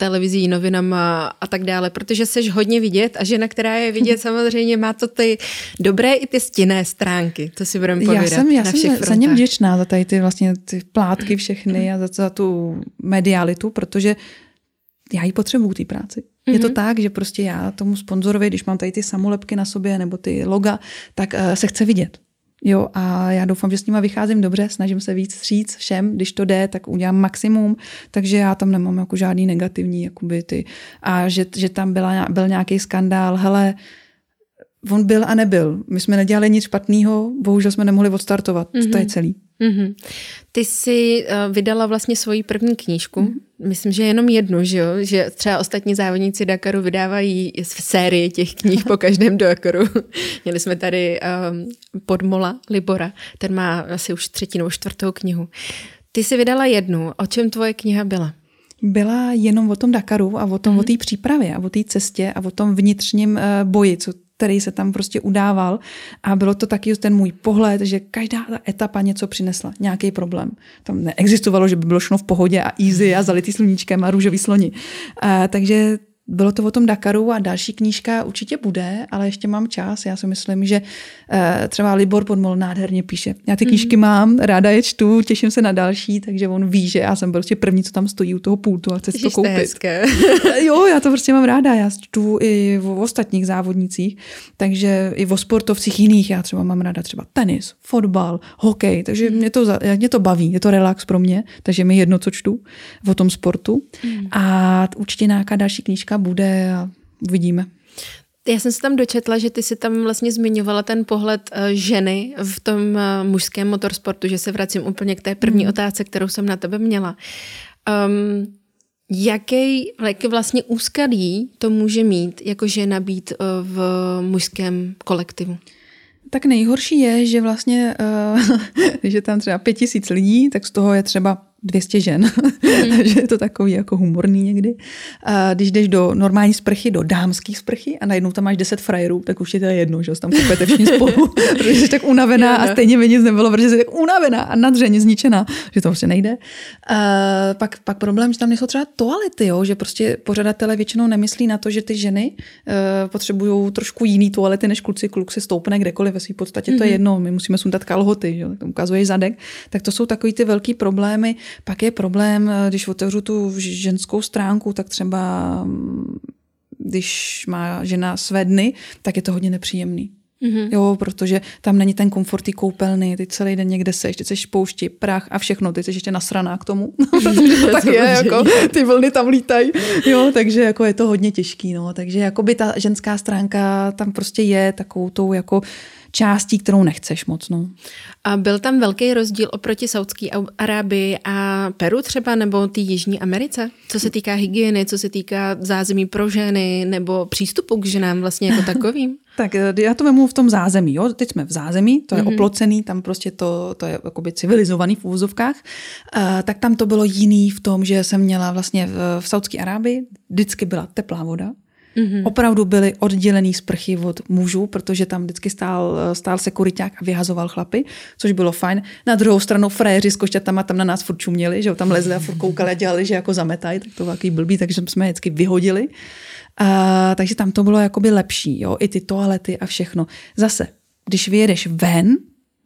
televizí, novinama a tak dále, protože jsi hodně vidět a žena, která je vidět, samozřejmě má to ty dobré i ty stinné stránky, to si budeme povídat. Já jsem, já jsem za, za ně vděčná, za tady ty vlastně ty plátky všechny a za, za tu medialitu, protože já ji potřebuju té práci. Mm-hmm. Je to mhm. tak, že prostě já tomu sponzorovi, když mám tady ty samolepky na sobě nebo ty loga, tak uh, se chce vidět. Jo, a já doufám, že s nima vycházím dobře, snažím se víc říct všem, když to jde, tak udělám maximum, takže já tam nemám jako žádný negativní jakoby ty. A že, že tam byla, byl nějaký skandál, hele, on byl a nebyl. My jsme nedělali nic špatného, bohužel jsme nemohli odstartovat. Mm-hmm. To je mhm. celý. Mm-hmm. Ty jsi uh, vydala vlastně svoji první knížku. Mm-hmm. Myslím, že jenom jednu, že jo? Že třeba ostatní závodníci Dakaru vydávají v sérii těch knih po každém Dakaru. Měli jsme tady um, Podmola Libora, ten má asi už třetí nebo čtvrtou knihu. Ty jsi vydala jednu. O čem tvoje kniha byla? Byla jenom o tom Dakaru a o tom, mm-hmm. o té přípravě a o té cestě a o tom vnitřním uh, boji, co který se tam prostě udával. A bylo to taky ten můj pohled, že každá ta etapa něco přinesla, nějaký problém. Tam neexistovalo, že by bylo šlo v pohodě a easy a zalitý sluníčkem a růžový sloni. A, takže bylo to o tom Dakaru a další knížka určitě bude, ale ještě mám čas. Já si myslím, že uh, třeba Libor Podmol nádherně píše. Já ty knížky mm. mám, ráda je čtu, těším se na další, takže on ví, že já jsem prostě první, co tam stojí u toho pultu a chce si to koupit. Hezké. jo, já to prostě mám ráda. Já čtu i v ostatních závodnicích, takže i o sportovcích jiných. Já třeba mám ráda třeba tenis, fotbal, hokej, takže mm. mě, to, mě to baví, je to relax pro mě, takže mi jedno, co čtu o tom sportu. Mm. A určitě nějaká další knížka bude a uvidíme. Já jsem se tam dočetla, že ty si tam vlastně zmiňovala ten pohled uh, ženy v tom uh, mužském motorsportu, že se vracím úplně k té první mm. otázce, kterou jsem na tebe měla. Um, Jaký, jaký vlastně úskalí to může mít, jako žena být eh, v mužském kolektivu? Tak nejhorší je, že vlastně, je tam třeba pět tisíc lidí, tak z toho je třeba 200 žen, mm. takže je to takový jako humorný někdy. A když jdeš do normální sprchy, do dámských sprchy a najednou tam máš 10 frajerů, tak už je to jedno, že tam kupujete všichni spolu, protože jsi tak unavená a stejně by nic nebylo, protože jsi tak unavená a nadřeně zničená, že to prostě nejde. A pak, pak problém, že tam nejsou třeba toalety, jo? že prostě pořadatelé většinou nemyslí na to, že ty ženy uh, potřebují trošku jiný toalety než kluci, kluk si stoupne kdekoliv ve své podstatě, mm. to je mhm. jedno, my musíme sundat kalhoty, že? tak ukazuje zadek, tak to jsou takový ty velký problémy, pak je problém, eh, když otevřu tu ženskou stránku, tak třeba mm, když má žena své dny, tak je to hodně nepříjemný. Mm-hmm. Jo, protože tam není ten komfort ty koupelny, ty celý den někde seš, ty seš poušti, prach a všechno, ty jsi ještě nasraná k tomu, protože to tak je, jako ty vlny tam lítají, jo, takže jako je to hodně těžký, no, takže jako by ta ženská stránka tam prostě je takovou tou jako částí, kterou nechceš moc. No. A byl tam velký rozdíl oproti Saudské Arábii a Peru třeba, nebo té Jižní Americe? Co se týká hygieny, co se týká zázemí pro ženy, nebo přístupu k ženám vlastně jako takovým? tak eh, já to vemu v tom zázemí. Jo? Teď jsme v zázemí, to je mm-hmm. oplocený, tam prostě to, to je jakoby civilizovaný v úvozovkách. Uh, tak tam to bylo jiný v tom, že jsem měla vlastně v, v Saudské Arábii, vždycky byla teplá voda, Mm-hmm. Opravdu byly oddělený sprchy od mužů, protože tam vždycky stál, stál sekuriták a vyhazoval chlapy, což bylo fajn. Na druhou stranu frajeři s košťatama tam na nás furt čuměli, že tam lezli a furt koukali a dělali, že jako zametají, tak to takový blbý, takže jsme je vždycky vyhodili. A, takže tam to bylo jakoby lepší, jo, i ty toalety a všechno. Zase, když vyjedeš ven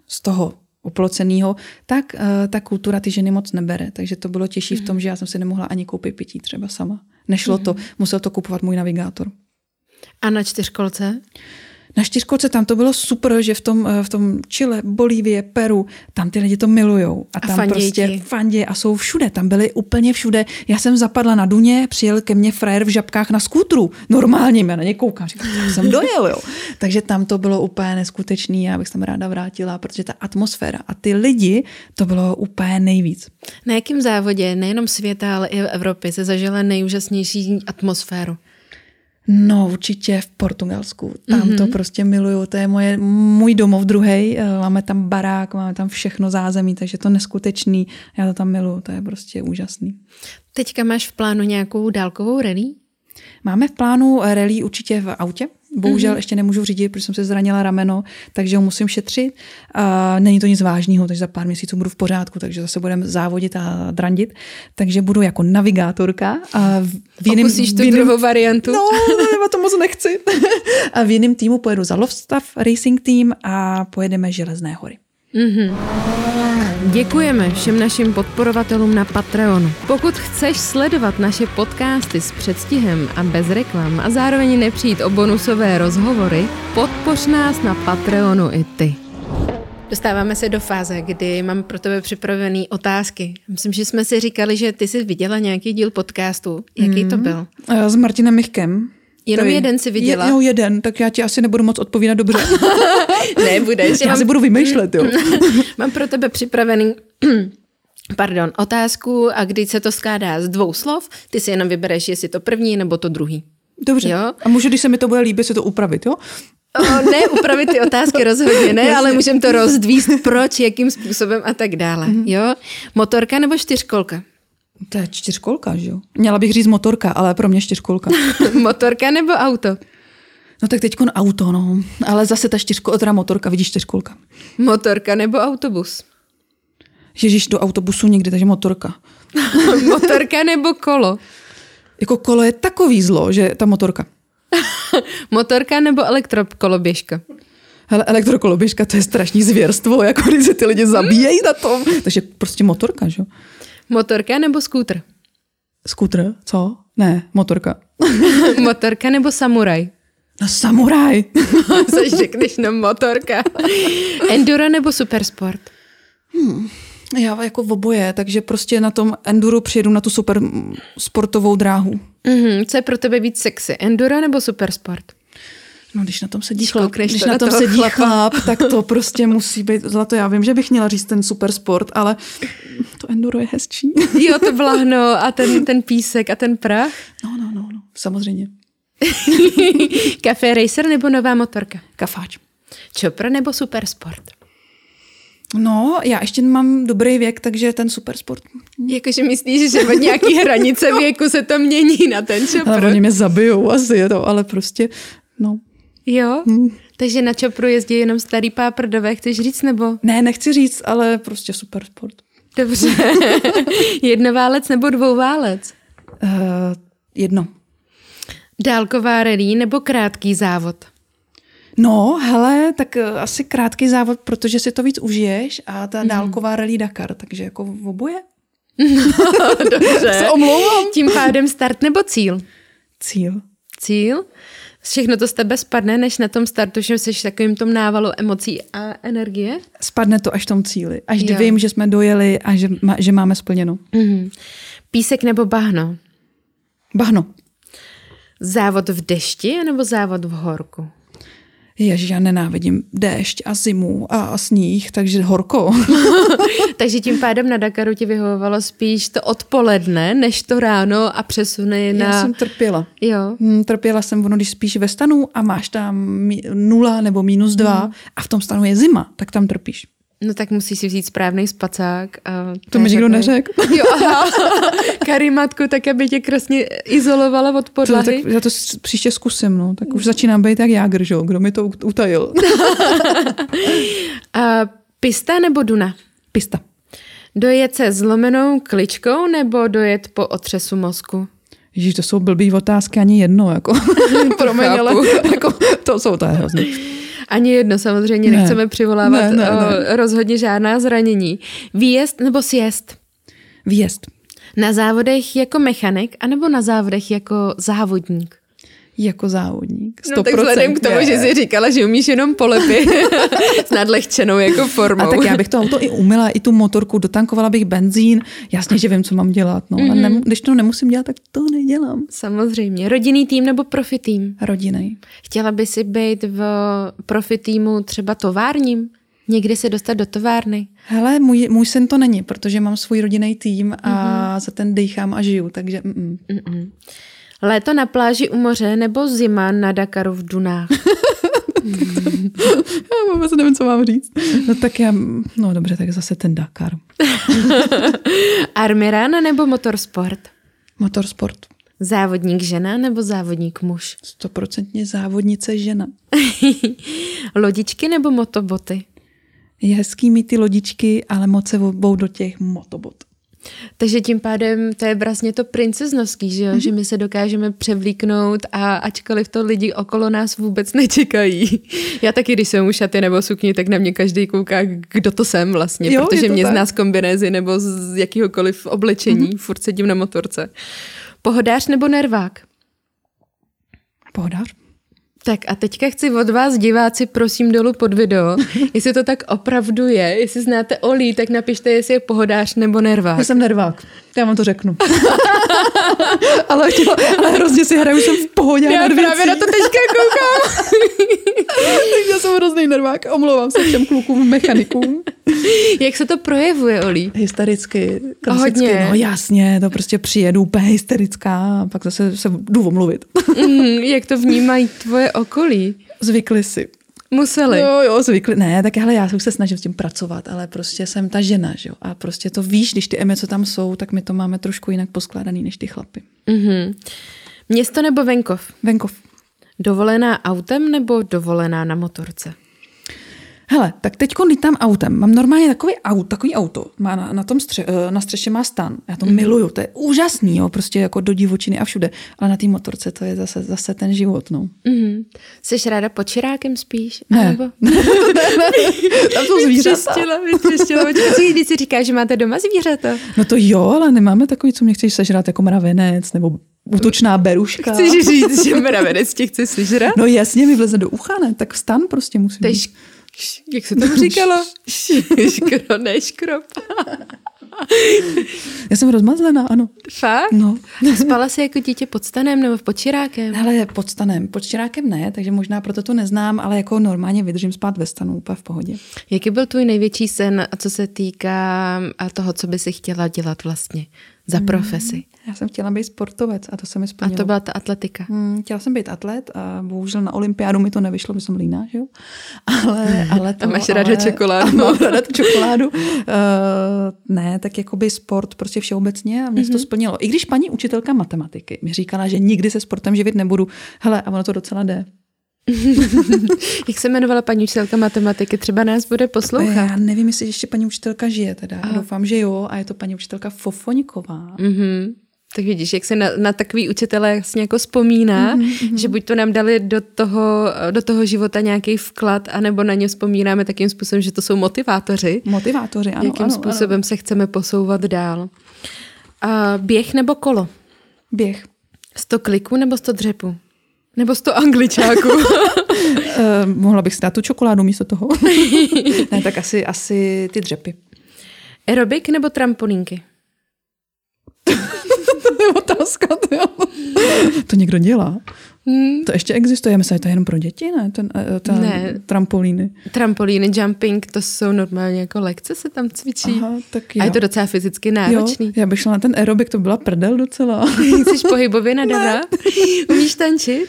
z toho oplocenýho, tak uh, ta kultura ty ženy moc nebere. Takže to bylo těžší mm. v tom, že já jsem si nemohla ani koupit pití třeba sama. Nešlo mm. to, mhm. musel to kupovat můj navigátor. A na čtyřkolce? Na čtyřkolce tam to bylo super, že v tom, eh, v tom Chile, Bolívie, Peru, tam ty lidi to milujou. A tam a prostě fandě a jsou všude. Tam byli úplně všude. Já jsem zapadla na Duně, přijel ke mně frajer v žabkách na skútru. Normálně, já na ně koukám, říkám, jsem dojel, jo. Takže tam to bylo úplně neskutečný, já bych se tam ráda vrátila, protože ta atmosféra a ty lidi, to bylo úplně nejvíc. Na jakém závodě, nejenom světa, ale i v Evropě, se zažila nejúžasnější atmosféru? No, určitě v Portugalsku. Tam mm-hmm. to mhm. prostě miluju. To je moje, můj domov druhý. Eh, máme tam barák, máme tam všechno zázemí, takže to neskutečný. Já to tam miluju, to je prostě úžasný. Teďka máš v plánu nějakou dálkovou rally? Máme v plánu rally určitě v autě. Bohužel mm-hmm. ještě nemůžu řídit, protože jsem se zranila rameno, takže ho musím šetřit. A není to nic vážného, takže za pár měsíců budu v pořádku, takže zase budeme závodit a drandit. Takže budu jako navigátorka. A v jiným, Okusíš tu v jiným, druhou variantu? No, no, to moc nechci. a v jiném týmu pojedu za Lovestav Racing Team a pojedeme Železné hory. Mm-hmm. Děkujeme všem našim podporovatelům na Patreonu. Pokud chceš sledovat naše podcasty s předstihem a bez reklam a zároveň nepřijít o bonusové rozhovory, podpoř nás na Patreonu i ty. Dostáváme se do fáze, kdy mám pro tebe připravené otázky. Myslím, že jsme si říkali, že ty jsi viděla nějaký díl podcastu. Jaký mm. to byl? Eh, s Martinem Michkem. Jenom Tady. jeden si viděla? Je, no jeden, tak já ti asi nebudu moc odpovídat dobře. Nebudeš. já mám... si budu vymýšlet, jo. mám pro tebe připravený pardon, otázku a když se to skládá z dvou slov, ty si jenom vybereš, jestli to první nebo to druhý. Dobře. Jo? A můžu, když se mi to bude líbit, se to upravit, jo? O, ne, upravit ty otázky rozhodně ne, ale můžeme to rozdvíst, proč, jakým způsobem a tak dále. Mm-hmm. Jo? Motorka nebo čtyřkolka? To je čtyřkolka, že jo? Měla bych říct motorka, ale pro mě čtyřkolka. motorka nebo auto? No tak teď auto, no. Ale zase ta čtyřkolka, teda motorka, vidíš čtyřkolka. Motorka nebo autobus? Ježíš, do autobusu nikdy, takže motorka. motorka nebo kolo? Jako kolo je takový zlo, že ta motorka. motorka nebo elektrokoloběžka? Hele, elektrokoloběžka to je strašný zvěrstvo, jako když se ty lidi zabíjejí na tom. Takže prostě motorka, že jo? Motorka nebo skútr? Skútr? Co? Ne, motorka. motorka nebo samuraj? No samuraj. Což řekneš, no motorka. Enduro nebo supersport? Hmm. Já jako v oboje, takže prostě na tom enduro přijedu na tu super sportovou dráhu. Mm-hmm. Co je pro tebe víc sexy, enduro nebo supersport? No, když na tom sedí chlap, když na tom sedí chlap, tak to prostě musí být zlato. Já vím, že bych měla říct ten super sport, ale to enduro je hezčí. Jo, to vláhno a ten, ten písek a ten prach. No, no, no, no, samozřejmě. Café Racer nebo nová motorka? Kafáč. Chopper nebo Supersport? No, já ještě mám dobrý věk, takže ten super sport. Jakože myslíš, že od nějaký hranice věku se to mění na ten Ale Chopper? oni mě zabijou asi, to, ale prostě, no. Jo? Takže na Chopperu jezdí jenom starý páprdové, chceš říct, nebo? Ne, nechci říct, ale prostě super sport. Dobře. Jednoválec nebo dvouválec? Uh, jedno. Dálková rally nebo krátký závod? No, hele, tak uh, asi krátký závod, protože si to víc užiješ a ta mm. dálková rally Dakar, takže jako v oboje. Dobře. Se omlouvám. Tím pádem start nebo cíl? Cíl. Cíl? Všechno to z tebe spadne, než na tom startu, že jsi v takovým tom návalu emocí a energie? Spadne to až v tom cíli. Až Jo. vím, že jsme dojeli a že, že máme splněno. Mhm. Písek nebo bahno? Bahno. Závod v dešti nebo závod v horku? Ježiš, já nenávidím déšť a zimu a, a sníh, takže horko. Takže tím pádem na Dakaru ti vyhovovalo spíš to odpoledne, než to ráno a přesuny na... Já jsem trpěla. Jo. Hm, trpěla jsem, ono, když spíš ve stanu a máš tam nula nebo minus dva Hmm. a v tom stanu je zima, tak tam trpíš. No tak musíš si vzít správný spacák. A To mi nikdo neřekl. Jo, aha. Karimatku, tak aby tě krásně izolovala od To, podlahy. tak já to příště zkusím, no. Tak už začínám být jak Jágr, že? Kdo mi to ut- utajil? A pista nebo duna? Pista. Dojet se zlomenou kličkou nebo dojet po otřesu mozku? Ježíš, to jsou blbý otázky, ani jedno, jako. Promiň, ale jako, to jsou, to je hrozný. Ani jedno, samozřejmě Ne. nechceme přivolávat Ne, ne, o, ne. rozhodně žádná zranění. Výjezd nebo sjezd? Výjezd. Na závodech jako mechanik, anebo na závodech jako závodník? Jako závodník. 100%. No tak vzhledem k tomu, že jsi říkala, že umíš jenom polepy s nadlehčenou jako formou. A tak já bych to auto i umila, i tu motorku, dotankovala bych benzín, jasně, že vím, co mám dělat. No. Mm-hmm. A nem, když to nemusím dělat, tak to nedělám. Samozřejmě. Rodinný tým nebo profi tým? Rodinej. Chtěla by si být v profi týmu třeba továrním? Někdy se dostat do továrny? Hele, můj, můj syn to není, protože mám svůj rodinný tým a mm-hmm. za ten dýchám a žiju, takže mm, Mm-mm. Léto na pláži u moře nebo zima na Dakaru v Dunách? já vůbec nevím, co mám říct. No tak já, no dobře, tak zase ten Dakar. Armirana nebo motorsport? Motorsport. Závodník žena nebo závodník muž? Stoprocentně závodnice žena. Lodičky nebo motoboty? Je hezký mít ty lodičky, ale moc se obou do těch motobot. Takže tím pádem to je vlastně to princeznovský, že, jo? Mm-hmm. že my se dokážeme převlíknout a ačkoliv to lidi okolo nás vůbec nečekají. Já taky, když jsem u šaty nebo sukni, tak na mě každý kouká, kdo to jsem vlastně, Jo, protože to mě tak. zná z kombinézy nebo z jakýhokoliv oblečení, mm-hmm. furt sedím na motorce. Pohodář nebo nervák? Pohodář. Tak a teďka chci od vás, diváci, prosím dolů pod video, jestli to tak opravdu je, jestli znáte Olí, tak napište, jestli je pohodář nebo nervák. Já jsem nervák. Já vám to řeknu. ale, chtěla, ale hrozně si hraju, jsem v pohodě. Já nad právě na to teďka koukám. Takže já jsem hrozný nervák. Omlouvám se všem klukům, mechanikům. Jak se to projevuje, Olí? Hystericky, klasicky. Hodně. No jasně, to prostě přijedu úplně hysterická a pak zase se jdu omluvit. Mm, jak to vnímají tvoje okolí? Zvykli si. Museli. Jo, jo, zvykli. Ne, tak hele, já už se snažím s tím pracovat, ale prostě jsem ta žena, že jo. A prostě to víš, když ty emoce tam jsou, tak my to máme trošku jinak poskládaný než ty chlapy. Mhm. Město nebo venkov? Venkov. Dovolená autem nebo dovolená na motorce? Hele, tak teď lítám autem. Mám normálně takový, aut, takový auto. Má na, na, tom stře, eh, na střeše má stan. Já to mm. miluju, to je úžasný, jo, prostě jako do divočiny a všude. Ale na té motorce to je zase, zase ten život, no. Mhm. Jsi ráda pod čirákem spíš? Ne. Nebo... Tam jsou zvířata. Počkej, Když si říká, že máte doma zvířata. No to jo, ale nemáme takový, co mě chceš sežrat jako mravenec nebo útočná beruška. Chceš říct, že mravenec tě chce sežrat? No jasně, mi vleze do ucha, ne? Tak stan prostě musím. Š- Jak se to říkalo? Škro, ne škrop. Já jsem rozmazlená, ano. Fakt? No. A spala jsi jako dítě pod stanem nebo pod čirákem? Ale pod stanem, pod čirákem ne, takže možná proto to neznám, ale jako normálně vydržím spát ve stanu úplně v pohodě. Jaký byl tvůj největší sen, a co se týká a toho, co by si chtěla dělat vlastně za profesi? Já jsem chtěla být sportovec a to se mi A splnilo. to byla ta atletika. Hmm, chtěla jsem být atlet a bohužel na olympiádu mi to nevyšlo, my jsem líná, že jo? Ale, ale to, A máš ale, ráda čokoládu. A mám ráda čokoládu. Uh, ne, tak jakoby sport prostě všeobecně a mě mm-hmm. to splnilo. I když paní učitelka matematiky mi říkala, že nikdy se sportem živit nebudu, hele, a ono to docela jde. Jak se jmenovala paní učitelka matematiky? Třeba nás bude poslouchat. Já nevím, jestli ještě paní učitelka žije teda. Já doufám, že jo. A je to paní učitelka Fofoňková. Mm-hmm. Tak vidíš, jak se na, na takový učitele vlastně jako vzpomíná, mm-hmm. že buď to nám dali do toho, do toho života nějaký vklad, anebo na ně vzpomínáme takým způsobem, že to jsou motivátoři. Motivátoři, ano. Jakým ano, způsobem ano. se chceme posouvat dál. A běh nebo kolo? Běh. 100 kliků nebo 100 dřepů? Nebo 100 angličáků? uh, mohla bych si dát tu čokoládu místo toho. ne, tak asi, asi ty dřepy. Aerobik nebo trampolínky? To je otázka. To, jo. to někdo dělá. Hmm. To ještě existuje, myslím, že to je jenom pro děti, ne? Ten, eh, ta Ne. trampolíny. Trampolíny, jumping, to jsou normálně jako lekce se tam cvičí. Aha, tak A já. je to docela fyzicky jo, náročný. já bych šla na ten aerobik, to byla prdel docela. Jsi pohybově nadaná? Umíš tančit?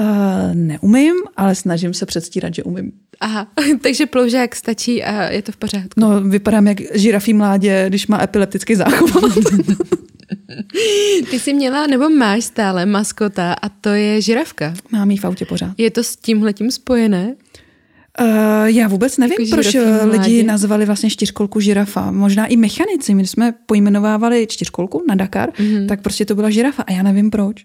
Uh, neumím, ale snažím se předstírat, že umím. Aha, takže ploužák stačí a je to v pořádku. No, vypadám jak žirafí mládě, když má epileptický záchvat. Ty jsi měla, nebo máš stále maskota a to je žirafka. Mám jí v autě pořád. Je to s tímhletím spojené? Uh, já vůbec nevím, Jako proč eh, lidi mládě? nazvali vlastně čtyřkolku žirafa. Možná i mechanici. My jsme pojmenovávali čtyřkolku na Dakar, mm-hmm. tak prostě to byla žirafa a já nevím proč.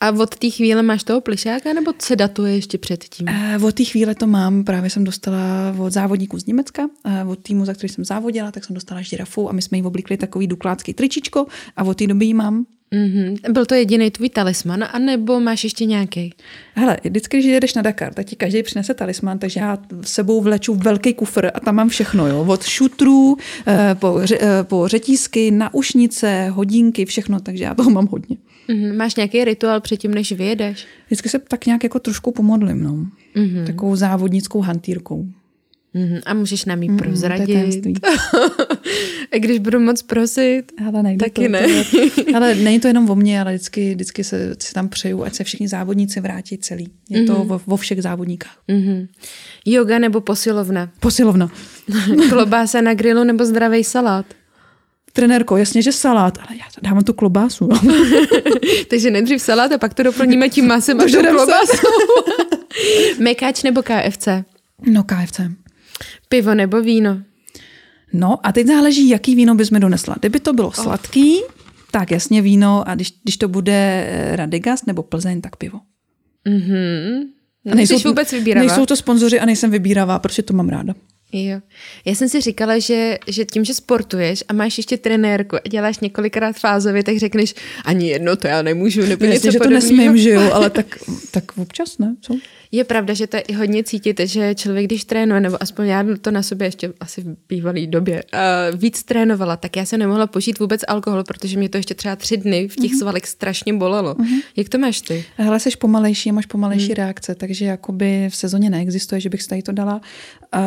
A od té chvíle máš toho plišáka, nebo se datuje ještě předtím? Uh, od té chvíle to mám, právě jsem dostala od závodníků z Německa, uh, od týmu, za který jsem závodila, tak jsem dostala žirafu a my jsme jí oblíkli takový duklácký tričičko a od té doby ji mám. Mm-hmm. Byl to jediný tvůj talisman, anebo máš ještě nějaký? Hele, vždycky, když jedeš na Dakar, tak ti každý přinese talisman, takže já s sebou vleču velký kufr a tam mám všechno, jo. Od šutrů, eh, po, ře- eh, po řetízky, naušnice, hodinky, všechno, takže já toho mám hodně. Mm-hmm. Máš nějaký rituál předtím, než vyjedeš? Vždycky se tak nějak jako trošku pomodlím, no. Mm-hmm. Takovou závodnickou hantýrkou. Mm-hmm. A můžeš nám ji Mm, je prozradit. tajemství. A když budu moc prosit, Ale nejde Taky to, ne. To ale není to jenom o mně, ale vždycky, vždycky se, si tam přeju, ať se všichni závodníci vrátí celý. Je to vo, vo všech závodníkách. mm-hmm. yoga nebo posilovna, Posilovna. klobása na grilu nebo zdravý salát. Trenérko, jasně, že salát, ale já dávám tu klobásu. Takže nejdřív salát a pak to doplníme tím masem a tou Dožerem se. klobásou. Mekáč nebo KFC? No, KFC. Pivo nebo víno? No a teď záleží, jaký víno bys mi donesla. Kdyby to bylo sladký, tak jasně víno a když, když to bude Radegast nebo Plzeň, tak pivo. Mhm. A Nejsou vůbec vybíravá? Nejsou to sponzoři a nejsem vybíravá, protože to mám ráda. Jo. Já jsem si říkala, že, že tím, že sportuješ a máš ještě trenérku a děláš několikrát fázově, tak řekneš, ani jedno to já nemůžu, nebo Jasně, něco že to nesmím, že jo, ale tak, tak občas ne, co? Je pravda, že to je i hodně cítit, že člověk, když trénuje, nebo aspoň já to na sobě ještě asi v bývalý době, uh, víc trénovala, tak já jsem nemohla požít vůbec alkohol, protože mě to ještě třeba tři dny v těch Mhm. svalech strašně bolelo. Jak to máš ty? Hele, jsi pomalejší a máš pomalejší hmm. reakce, takže jakoby v sezóně neexistuje, že bych si tady to dala. Uh,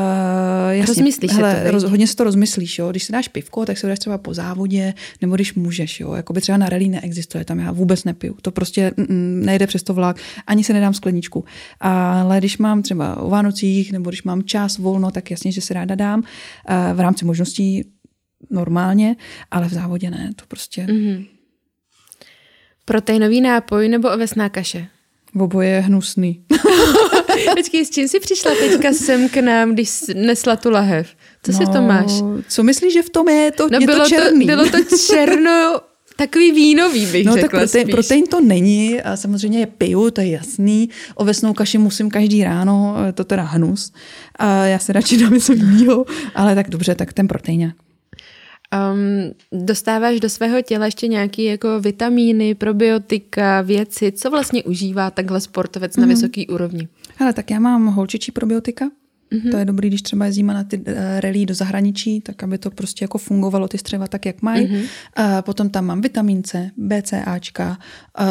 jasně, Rozmyslíš hele, to, viď? roz, hodně si to rozmyslíš, jo. Když si dáš pivko, tak si dáš třeba po závodě, nebo když můžeš, jo. Jakoby třeba na rally neexistuje, tam já vůbec nepiju. To prostě mm, mm, nejde přes to vlak, ani se nedám skleničku. Ale když mám třeba o Vánocích, nebo když mám čas volno, tak jasně, že si ráda dám uh, v rámci možností normálně, ale v závodě ne, to prostě mm. Mhm. Proteinový nápoj nebo ovesná kaše? oboje je hnusný. Počkej, s čím jsi přišla teďka sem k nám, když nesla tu lahev? Co si v tom máš? Co myslíš, že v tom je? To, No je bylo to černý. To, bylo to černo, takový vínový bych No tak řekla protein, spíš. protein to není, a samozřejmě je piju, to je jasný. Ovesnou kaši musím každý ráno, je to teda hnus. A já se radši dám něco jiného, ale tak dobře, tak ten protein. Um, dostáváš do svého těla ještě nějaké jako vitamíny, probiotika, věci, co vlastně užívá takhle sportovec Mhm. na vysoké úrovni? Hele, tak já mám holčičí probiotika, Mm-hmm. To je dobrý, když třeba jezdíme na ty uh, rally do zahraničí, tak aby to prostě jako fungovalo ty střeva tak, jak mají. Mm-hmm. Uh, potom tam mám vitamin C, BCAčka, uh,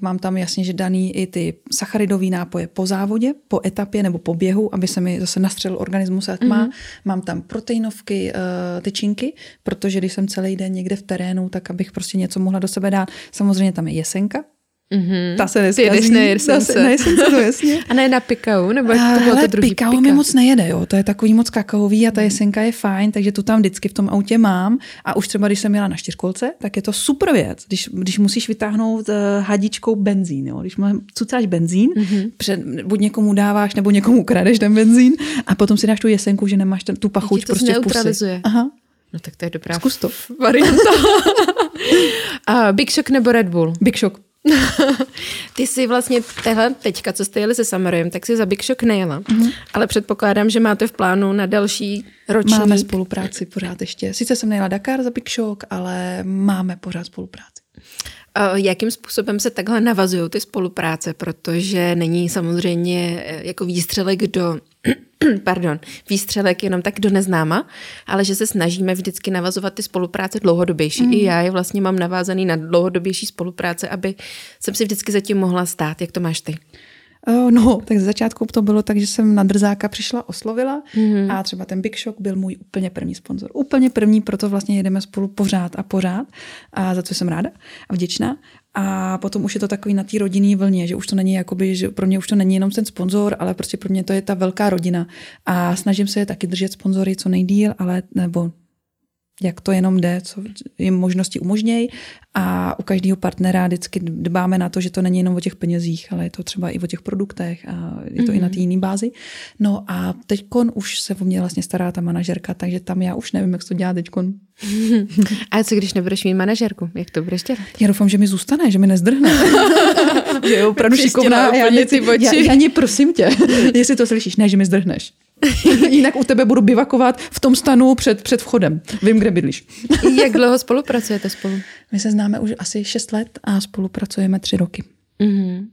mám tam jasně, že daný i ty sacharidové nápoje po závodě, po etapě nebo po běhu, aby se mi zase nastřelil organismus a tma. Mm-hmm. Mám tam proteinovky, uh, tyčinky, protože když jsem celý den někde v terénu, tak abych prostě něco mohla do sebe dát. Samozřejmě tam je jesenka, Mm-hmm. Ta se neskazí. Ty jdeš na jesence. Na jesence, to jasně. A ne na pikau, nebo jak to bylo to druhý? pikau mi moc nejede, jo. To je takový moc kakaový a ta jesenka je fajn, takže tu tam vždycky v tom autě mám. A už třeba, když jsem jela na čtyřkolce, tak je to super věc, když, když musíš vytáhnout uh, hadičkou benzín, jo. Když cucáš benzín, mm-hmm. před, buď někomu dáváš, nebo někomu kradeš ten benzín a potom si dáš tu jesenku, že nemáš ten, tu pachuť prostě v pusy. Aha. No tak to je dobrá Zkus to. varianta. a Big Shock nebo Red Bull? Big Shock. Ty jsi vlastně tehle teďka, co jste jeli se Summerojem, tak si za Big Shock nejela. Mm-hmm. Ale předpokládám, že máte v plánu na další ročník. Máme spolupráci pořád ještě. Sice jsem nejela Dakar za Big Shock, ale máme pořád spolupráci. Jakým způsobem se takhle navazují ty spolupráce, protože není samozřejmě eh, jako výstřelek do pardon, výstřelek jenom tak do neznáma, ale že se snažíme vždycky navazovat ty spolupráce dlouhodobější. Mm. I já je vlastně mám navázaný na dlouhodobější spolupráce, aby jsem si vždycky zatím mohla stát. Jak to máš ty? Uh, no, tak z začátku to bylo tak, že jsem na Drzáka přišla, oslovila mm-hmm. a třeba ten Big Shock byl můj úplně první sponzor. Úplně první, proto vlastně jedeme spolu pořád a pořád, a za co jsem ráda a vděčná. A potom už je to takový na té rodinné vlně, že už to není jakoby, že pro mě už to není jenom ten sponzor, ale prostě pro mě to je ta velká rodina. A snažím se je taky držet sponzory co nejdíl, ale nebo jak to jenom jde, co jim možnosti umožnějí. A u každého partnera vždycky dbáme na to, že to není jenom o těch penězích, ale je to třeba i o těch produktech a je to mm-hmm. i na té jiné bázi. No a teď už se o mě vlastně stará ta manažerka, takže tam já už nevím, jak to dělá teď. A co když nebudeš mít manažerku? Jak to budeš dělat? Já doufám, že mi zůstane, že mi nezdrhne. že je opravdu šikovná. Já, já, já, já, prosím tě, jestli to slyšíš, ne, že mi zdrhneš. Jinak u tebe budu bivakovat v tom stanu před, před vchodem. Vím, kde bydlíš. Jak dlouho spolupracujete spolu? My se známe už asi 6 let a spolupracujeme 3 roky. Mm-hmm.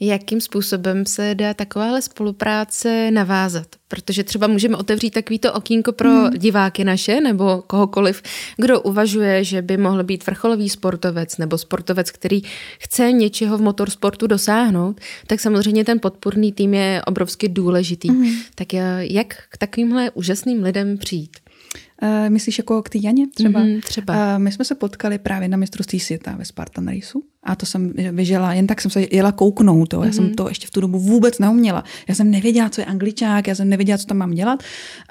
Jakým způsobem se dá takováhle spolupráce navázat? Protože třeba můžeme otevřít takovýto okýnko pro mm. diváky naše nebo kohokoliv, kdo uvažuje, že by mohl být vrcholový sportovec nebo sportovec, který chce něčeho v motorsportu dosáhnout, tak samozřejmě ten podpůrný tým je obrovsky důležitý. Mm. Tak jak k takovýmhle úžasným lidem přijít? Uh, myslíš jako k té Janě třeba? Mm, třeba. Uh, my jsme se potkali právě na mistrovství světa ve Spartan Raceu a to jsem vyžela, jen tak jsem se jela kouknout. To. Já mm-hmm. jsem mhm. to ještě v tu dobu vůbec neuměla. Já jsem nevěděla, co je angličák, já jsem nevěděla, co tam mám dělat,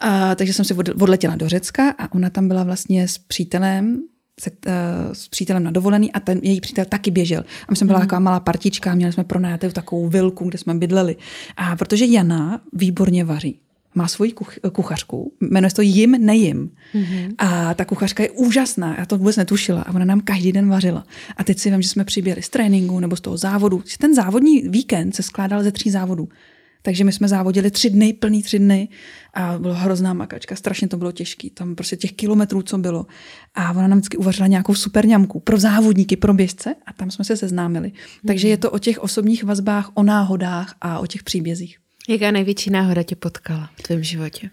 uh, takže jsem si odletěla do Řecka a ona tam byla vlastně s přítelem, se, uh, s přítelem na dovolený a ten její přítel taky běžel. A my jsme byla mm. taková malá partička, měli jsme pronajatou takovou vilku, kde jsme bydleli. A protože Jana výborně vaří, má svoji kuch, kuchařku, jmenuje se to Jim Nejim. Mm-hmm. A ta kuchařka je úžasná, já to vůbec netušila a ona nám každý den vařila. A teď si vím, že jsme přiběli z tréninku nebo z toho závodu. Ten závodní víkend se skládal ze tří závodů. Takže my jsme závodili tři dny, plný tři dny a bylo hrozná makačka, strašně to bylo těžké. Tam prostě těch kilometrů, co bylo. A ona nám vždycky uvařila nějakou super ňamku pro závodníky, pro běžce a tam jsme se seznámili. Mm-hmm. Takže je to o těch osobních vazbách, o náhodách a o těch příbězích. Jaká největší náhoda tě potkala v tvém životě?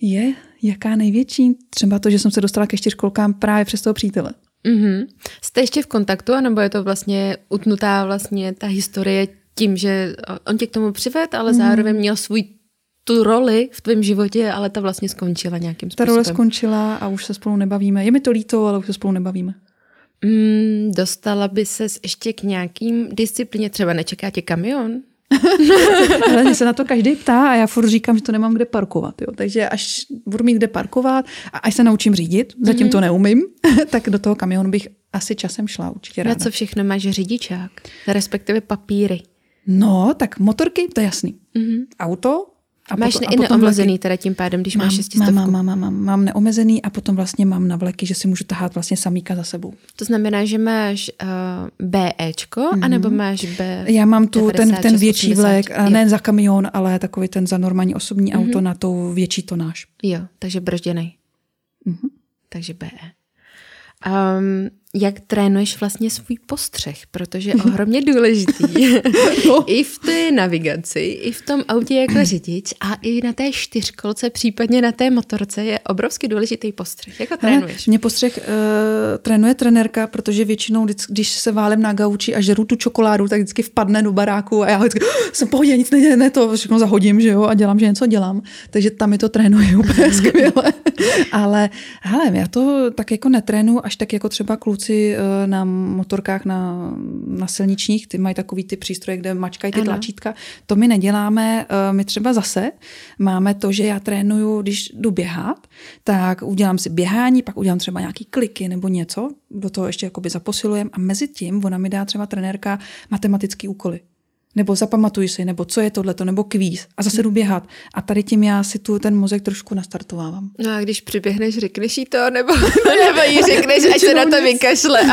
Je, jaká největší? Třeba to, že jsem se dostala ke čtyřkolkám právě přes toho přítele. Mm-hmm. Jste ještě v kontaktu, nebo je to vlastně utnutá vlastně ta historie tím, že on tě k tomu přived, ale mm. zároveň měl svůj tu roli v tvém životě, ale ta vlastně skončila nějakým způsobem. Ta role skončila a už se spolu nebavíme. Je mi to líto, ale už se spolu nebavíme. Mm, dostala by ses ještě k nějakým disciplíně, třeba nečeká tě kamion? Ale mě se na to každý ptá a já furt říkám, že to nemám kde parkovat. Jo. Takže až budu mít kde parkovat a až se naučím řídit, zatím mm-hmm. to neumím, tak do toho kamionu bych asi časem šla určitě ráda. Na co všechno máš řidičák? Respektive papíry? No, tak motorky, to je jasný. Mm-hmm. Auto, a máš potom, i neomezený teda tím pádem, když mám, máš šestistovku? Mám, mám, mám, mám, mám neomezený a potom vlastně mám na vleky, že si můžu tahat vlastně samíka za sebou. To znamená, že máš uh, BEčko, mm-hmm. anebo máš B... Já mám tu 96, ten, ten větší 80, vlek, jo. ne za kamion, ale takový ten za normální osobní mm-hmm. auto na to větší tonáž. Jo, takže bržděnej. Mm-hmm. Takže BE. Um, jak trénuješ vlastně svůj postřeh, protože je ohromně důležitý. no. I v té navigaci, i v tom autě jako řidič a i na té čtyřkolce, případně na té motorce je obrovský důležitý postřeh. Jak ho trénuješ? Mě postřeh uh, trénuje trenérka, protože většinou, když se válem na gauči a žeru tu čokoládu, tak vždycky vpadne do baráku a já vždycky, oh, jsem pohodě, nic ne, ne, to všechno zahodím, že jo, a dělám, že něco dělám. Takže tam mi to trénuje úplně skvěle. Ale hele, já to tak jako netrénu až tak jako třeba kluci eh, na motorkách na, na silničních, ty mají takový ty přístroje, kde mačkají ty ano. tlačítka. To my neděláme. Eh, my třeba zase máme to, že já trénuju, když jdu běhat, tak udělám si běhání, pak udělám třeba nějaký kliky nebo něco, do toho ještě jakoby zaposilujem a mezi tím ona mi dá třeba trenérka matematický úkoly nebo zapamatuj si, nebo co je tohleto, nebo kvíz a zase jdu běhat. A tady tím já si tu ten mozek trošku nastartovávám. No a když přiběhneš, řekneš jí to, nebo, nebo jí řekneš, až se na to vykašle.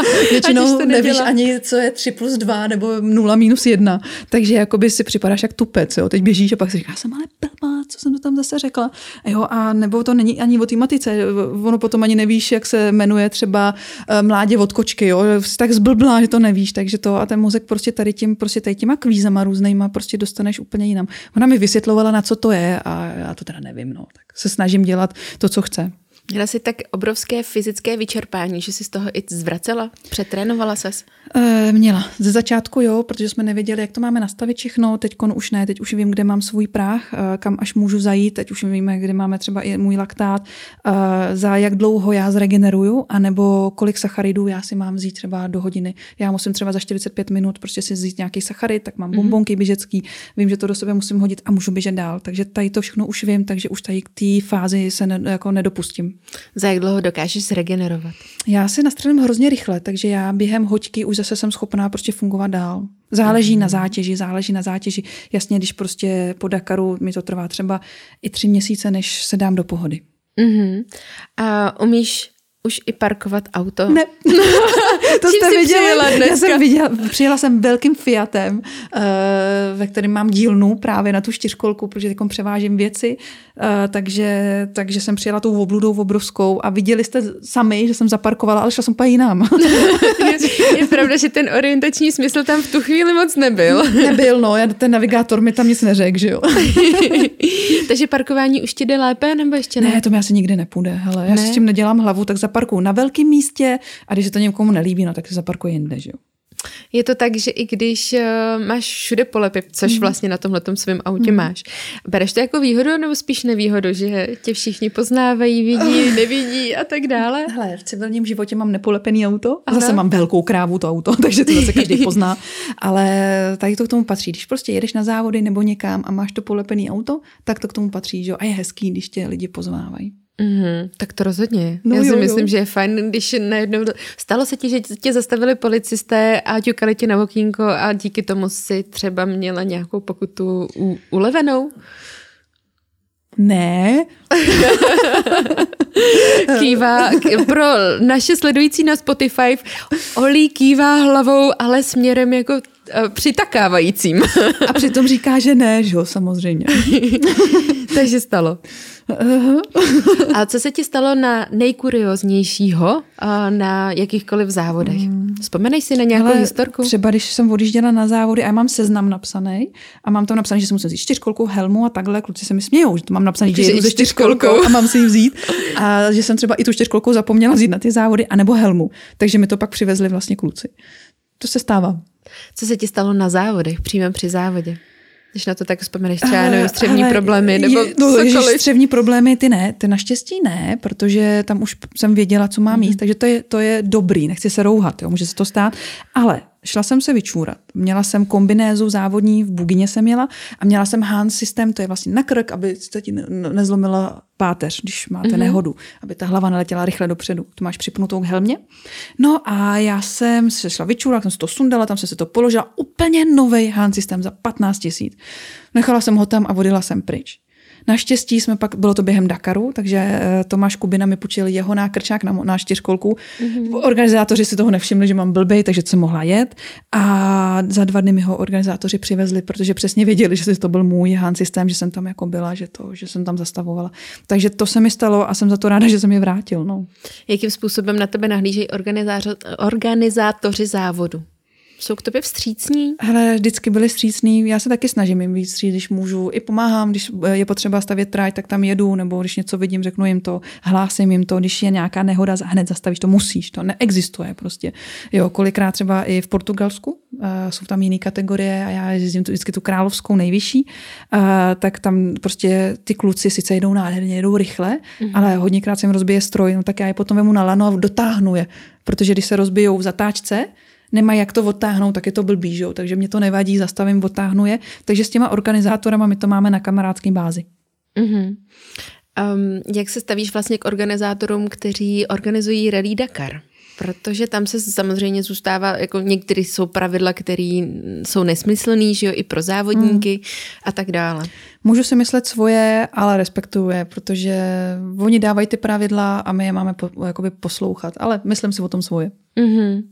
A, Většinou to nevíš ani, co je 3 plus 2 nebo 0 minus 1. Takže jakoby si připadáš jak tupec. Jo? Teď běžíš a pak si říkáš, jsem ale blbá, co jsem to tam zase řekla. Jo? A nebo to není ani o té matice. Ono potom ani nevíš, jak se jmenuje třeba eh, mládě od kočky. Jo? Jsi tak zblblá, že to nevíš. Takže to a ten mozek prostě tady tím, prostě tady těma kvízama různýma prostě dostaneš úplně jinam. Ona mi vysvětlovala, na co to je a já to teda nevím, no. Tak se snažím dělat to, co chce. Měla jsi tak obrovské fyzické vyčerpání, že jsi z toho i zvracela? Přetrénovala ses? E, měla. Ze začátku jo, protože jsme nevěděli, jak to máme nastavit všechno. Teď už ne, teď už vím, kde mám svůj práh, e, kam až můžu zajít. Teď už víme, kde máme třeba i můj laktát, e, za jak dlouho já zregeneruju, anebo kolik sacharidů já si mám vzít třeba do hodiny. Já musím třeba za 45 minut prostě si vzít nějaký sacharid, tak mám mhm. bombonky běžecký, vím, že to do sebe musím hodit a můžu běžet dál. Takže tady to všechno už vím, takže už tady k té fázi se ne, jako nedopustím. Za jak dlouho dokážeš zregenerovat? Já si nastřelím hrozně rychle, takže já během hoďky už zase jsem schopná prostě fungovat dál. Záleží mm. na zátěži, záleží na zátěži. Jasně, když prostě po Dakaru mi to trvá třeba i tři měsíce, než se dám do pohody. Mm-hmm. A umíš už i parkovat auto? Ne. to jste viděli? Dneska? Já jsem viděla, přijela jsem velkým Fiatem, uh, ve kterém mám dílnu právě na tu čtyřkolku, protože teď převážím věci, uh, takže, takže jsem přijela tou obludou obrovskou a viděli jste sami, že jsem zaparkovala, ale šla jsem úplně jinam. je, je pravda, že ten orientační smysl tam v tu chvíli moc nebyl. nebyl, no, ten navigátor mi tam nic neřekl, že jo. takže parkování už ti jde lépe, nebo ještě ne? Ne, to mi asi nikdy nepůjde, hele, já ne? s tím nedělám hlavu, tak zaparkuju na velkém místě a když se to někomu nelíbí, no tak se zaparkuje jinde, že jo. Je to tak, že i když uh, máš všude polepy, což mm. vlastně na tomhle svém autě mm. máš, bereš to jako výhodu nebo spíš nevýhodu, že tě všichni poznávají, vidí, nevidí a tak dále? Hele, v civilním životě mám nepolepený auto a zase mám velkou krávu to auto, takže to zase každý pozná, ale tady to k tomu patří. Když prostě jedeš na závody nebo někam a máš to polepený auto, tak to k tomu patří, že jo? A je hezký, když tě lidi poznávají. Mm-hmm, tak to rozhodně. No Já jo, si myslím, jo. že je fajn, když najednou... Stalo se ti, že tě zastavili policisté a ťukali tě na okýnko a díky tomu si třeba měla nějakou pokutu u, ulevenou? Ne. kývá, pro naše sledující na Spotify, Olí kývá hlavou, ale směrem jako přitakávajícím. A přitom říká, že ne, že jo, samozřejmě. Takže stalo. A co se ti stalo na nejkurioznějšího na jakýchkoliv závodech? Hmm. Vzpomenej si na nějakou Ale historku? Třeba když jsem odjížděla na závody a já mám seznam napsaný a mám tam napsaný, že jsem musím vzít čtyřkolku, helmu a takhle, kluci se mi smějou, že to mám napsaný, že jedu se čtyřkolkou a mám si ji vzít a že jsem třeba i tu čtyřkolkou zapomněla vzít na ty závody, anebo helmu. Takže mi to pak přivezli vlastně kluci. To se stává. Co se ti stalo na závodech, přímo při závodě? Když na to tak vzpomeneš třeba, nevím, střevní ale problémy nebo je, no, střevní problémy ty ne, ty naštěstí ne, protože tam už jsem věděla, co mám jíst, mm. takže to je, to je dobrý, nechci se rouhat, jo, může se to stát, ale šla jsem se vyčůrat. Měla jsem kombinézu závodní, v bugině jsem měla a měla jsem Hans systém, to je vlastně na krk, aby se ti nezlomila páteř, když máte mm-hmm. nehodu, aby ta hlava neletěla rychle dopředu. Tu máš připnutou k helmě. No a já jsem se šla vyčůrat, jsem si to sundala, tam jsem se to položila. Úplně nový Hans systém za 15 tisíc. Nechala jsem ho tam a vodila jsem pryč. Naštěstí jsme pak, bylo to během Dakaru, takže eh, Tomáš Kubina mi půjčil jeho nákrčák na, na čtyřkolku. Mm-hmm. Organizátoři si toho nevšimli, že mám blbej, takže jsem mohla jet. A za dva dny mi ho organizátoři přivezli, protože přesně věděli, že to byl můj Han systém, že jsem tam jako byla, že, to, že jsem tam zastavovala. Takže to se mi stalo a jsem za to ráda, že jsem je vrátil. No. Jakým způsobem na tebe nahlížejí organizátoři závodu? Jsou k tobě vstřícní? Hele, vždycky byli vstřícní. Já se taky snažím jim víc když můžu. I pomáhám, když je potřeba stavět trať, tak tam jedu, nebo když něco vidím, řeknu jim to, hlásím jim to. Když je nějaká nehoda, hned zastavíš, to musíš, to neexistuje prostě. Jo, kolikrát třeba i v Portugalsku, uh, jsou tam jiné kategorie a já jezdím tu, vždycky tu královskou nejvyšší, uh, tak tam prostě ty kluci sice jedou nádherně, jedou rychle, mm-hmm. ale hodněkrát se jim rozbije stroj, no tak já je potom vemu na lano a dotáhnu je. Protože když se rozbijou v zatáčce, nemají jak to odtáhnout, tak je to blbý, že? takže mě to nevadí, zastavím, odtáhnu je. Takže s těma organizátorama my to máme na kamarádském bázi. Mm-hmm. Um, jak se stavíš vlastně k organizátorům, kteří organizují Rally Dakar? Protože tam se samozřejmě zůstává, jako některé jsou pravidla, které jsou nesmyslné, že jo, i pro závodníky hmm. a tak dále. Můžu si myslet svoje, ale respektuju je, protože oni dávají ty pravidla a my je máme po, jakoby poslouchat, ale myslím si o tom svoje. Mm-hmm.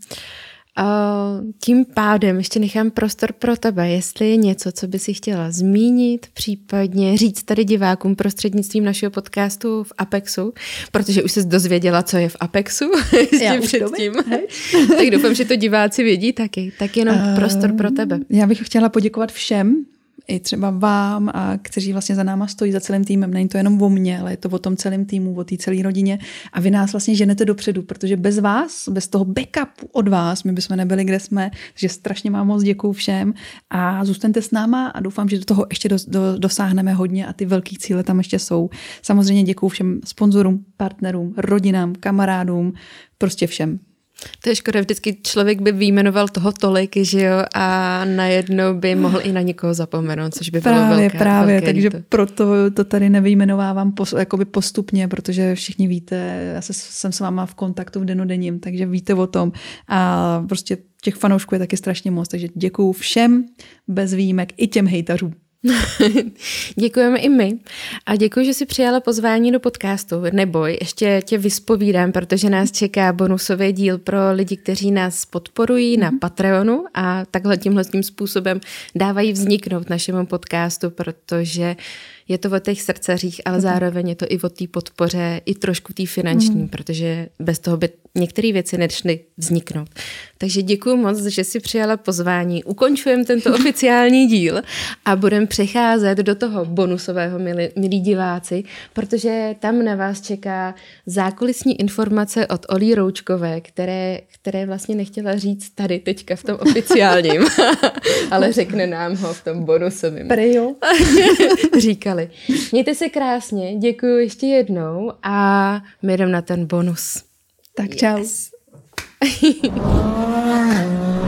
Tím pádem ještě nechám prostor pro tebe, jestli je něco, co by si chtěla zmínit, případně říct tady divákům prostřednictvím našeho podcastu v Apexu, protože už jsi dozvěděla, co je v Apexu ještě předtím. tak doufám, že to diváci vědí taky. Tak jenom uh, prostor pro tebe. Já bych chtěla poděkovat všem, i třeba vám, a kteří vlastně za náma stojí, za celým týmem. Není to jenom o mně, ale je to o tom celém týmu, o té celé rodině. A vy nás vlastně ženete dopředu, protože bez vás, bez toho backupu od vás, my bychom nebyli, kde jsme. Takže strašně vám moc děkuju všem a zůstaňte s náma a doufám, že do toho ještě do, do, dosáhneme hodně a ty velké cíle tam ještě jsou. Samozřejmě děkuju všem sponzorům, partnerům, rodinám, kamarádům, prostě všem. To je škoda, vždycky člověk by vyjmenoval toho tolik, že jo, a najednou by mohl i na někoho zapomenout, což by právě, bylo velké, Právě, velké takže to. proto to tady nevyjmenovávám pos, jakoby postupně, protože všichni víte, já se, jsem s váma v kontaktu v denodenním, takže víte o tom a prostě těch fanoušků je taky strašně moc, takže děkuju všem bez výjimek, i těm hejtařům. Děkujeme i my a děkuji, že jsi přijala pozvání do podcastu. Neboj, ještě tě vyspovídám, protože nás čeká bonusový díl pro lidi, kteří nás podporují na mhm. Patreonu a takhle tímhle tím způsobem dávají vzniknout našemu podcastu, protože je to o těch srdcařích, ale mm-hmm. zároveň je to i o té podpoře, i trošku té finanční, mm-hmm. protože bez toho by některé věci nešly vzniknout. Takže děkuji moc, že si přijala pozvání. Ukončujeme tento oficiální díl a budeme přecházet do toho bonusového, milí, milí diváci, protože tam na vás čeká zákulisní informace od Olí Roučkové, které, které vlastně nechtěla říct tady teďka v tom oficiálním, ale řekne nám ho v tom bonusovém. Prejo. Říkali. Mějte se krásně, děkuji ještě jednou a my jdeme na ten bonus. Tak čau. Yes.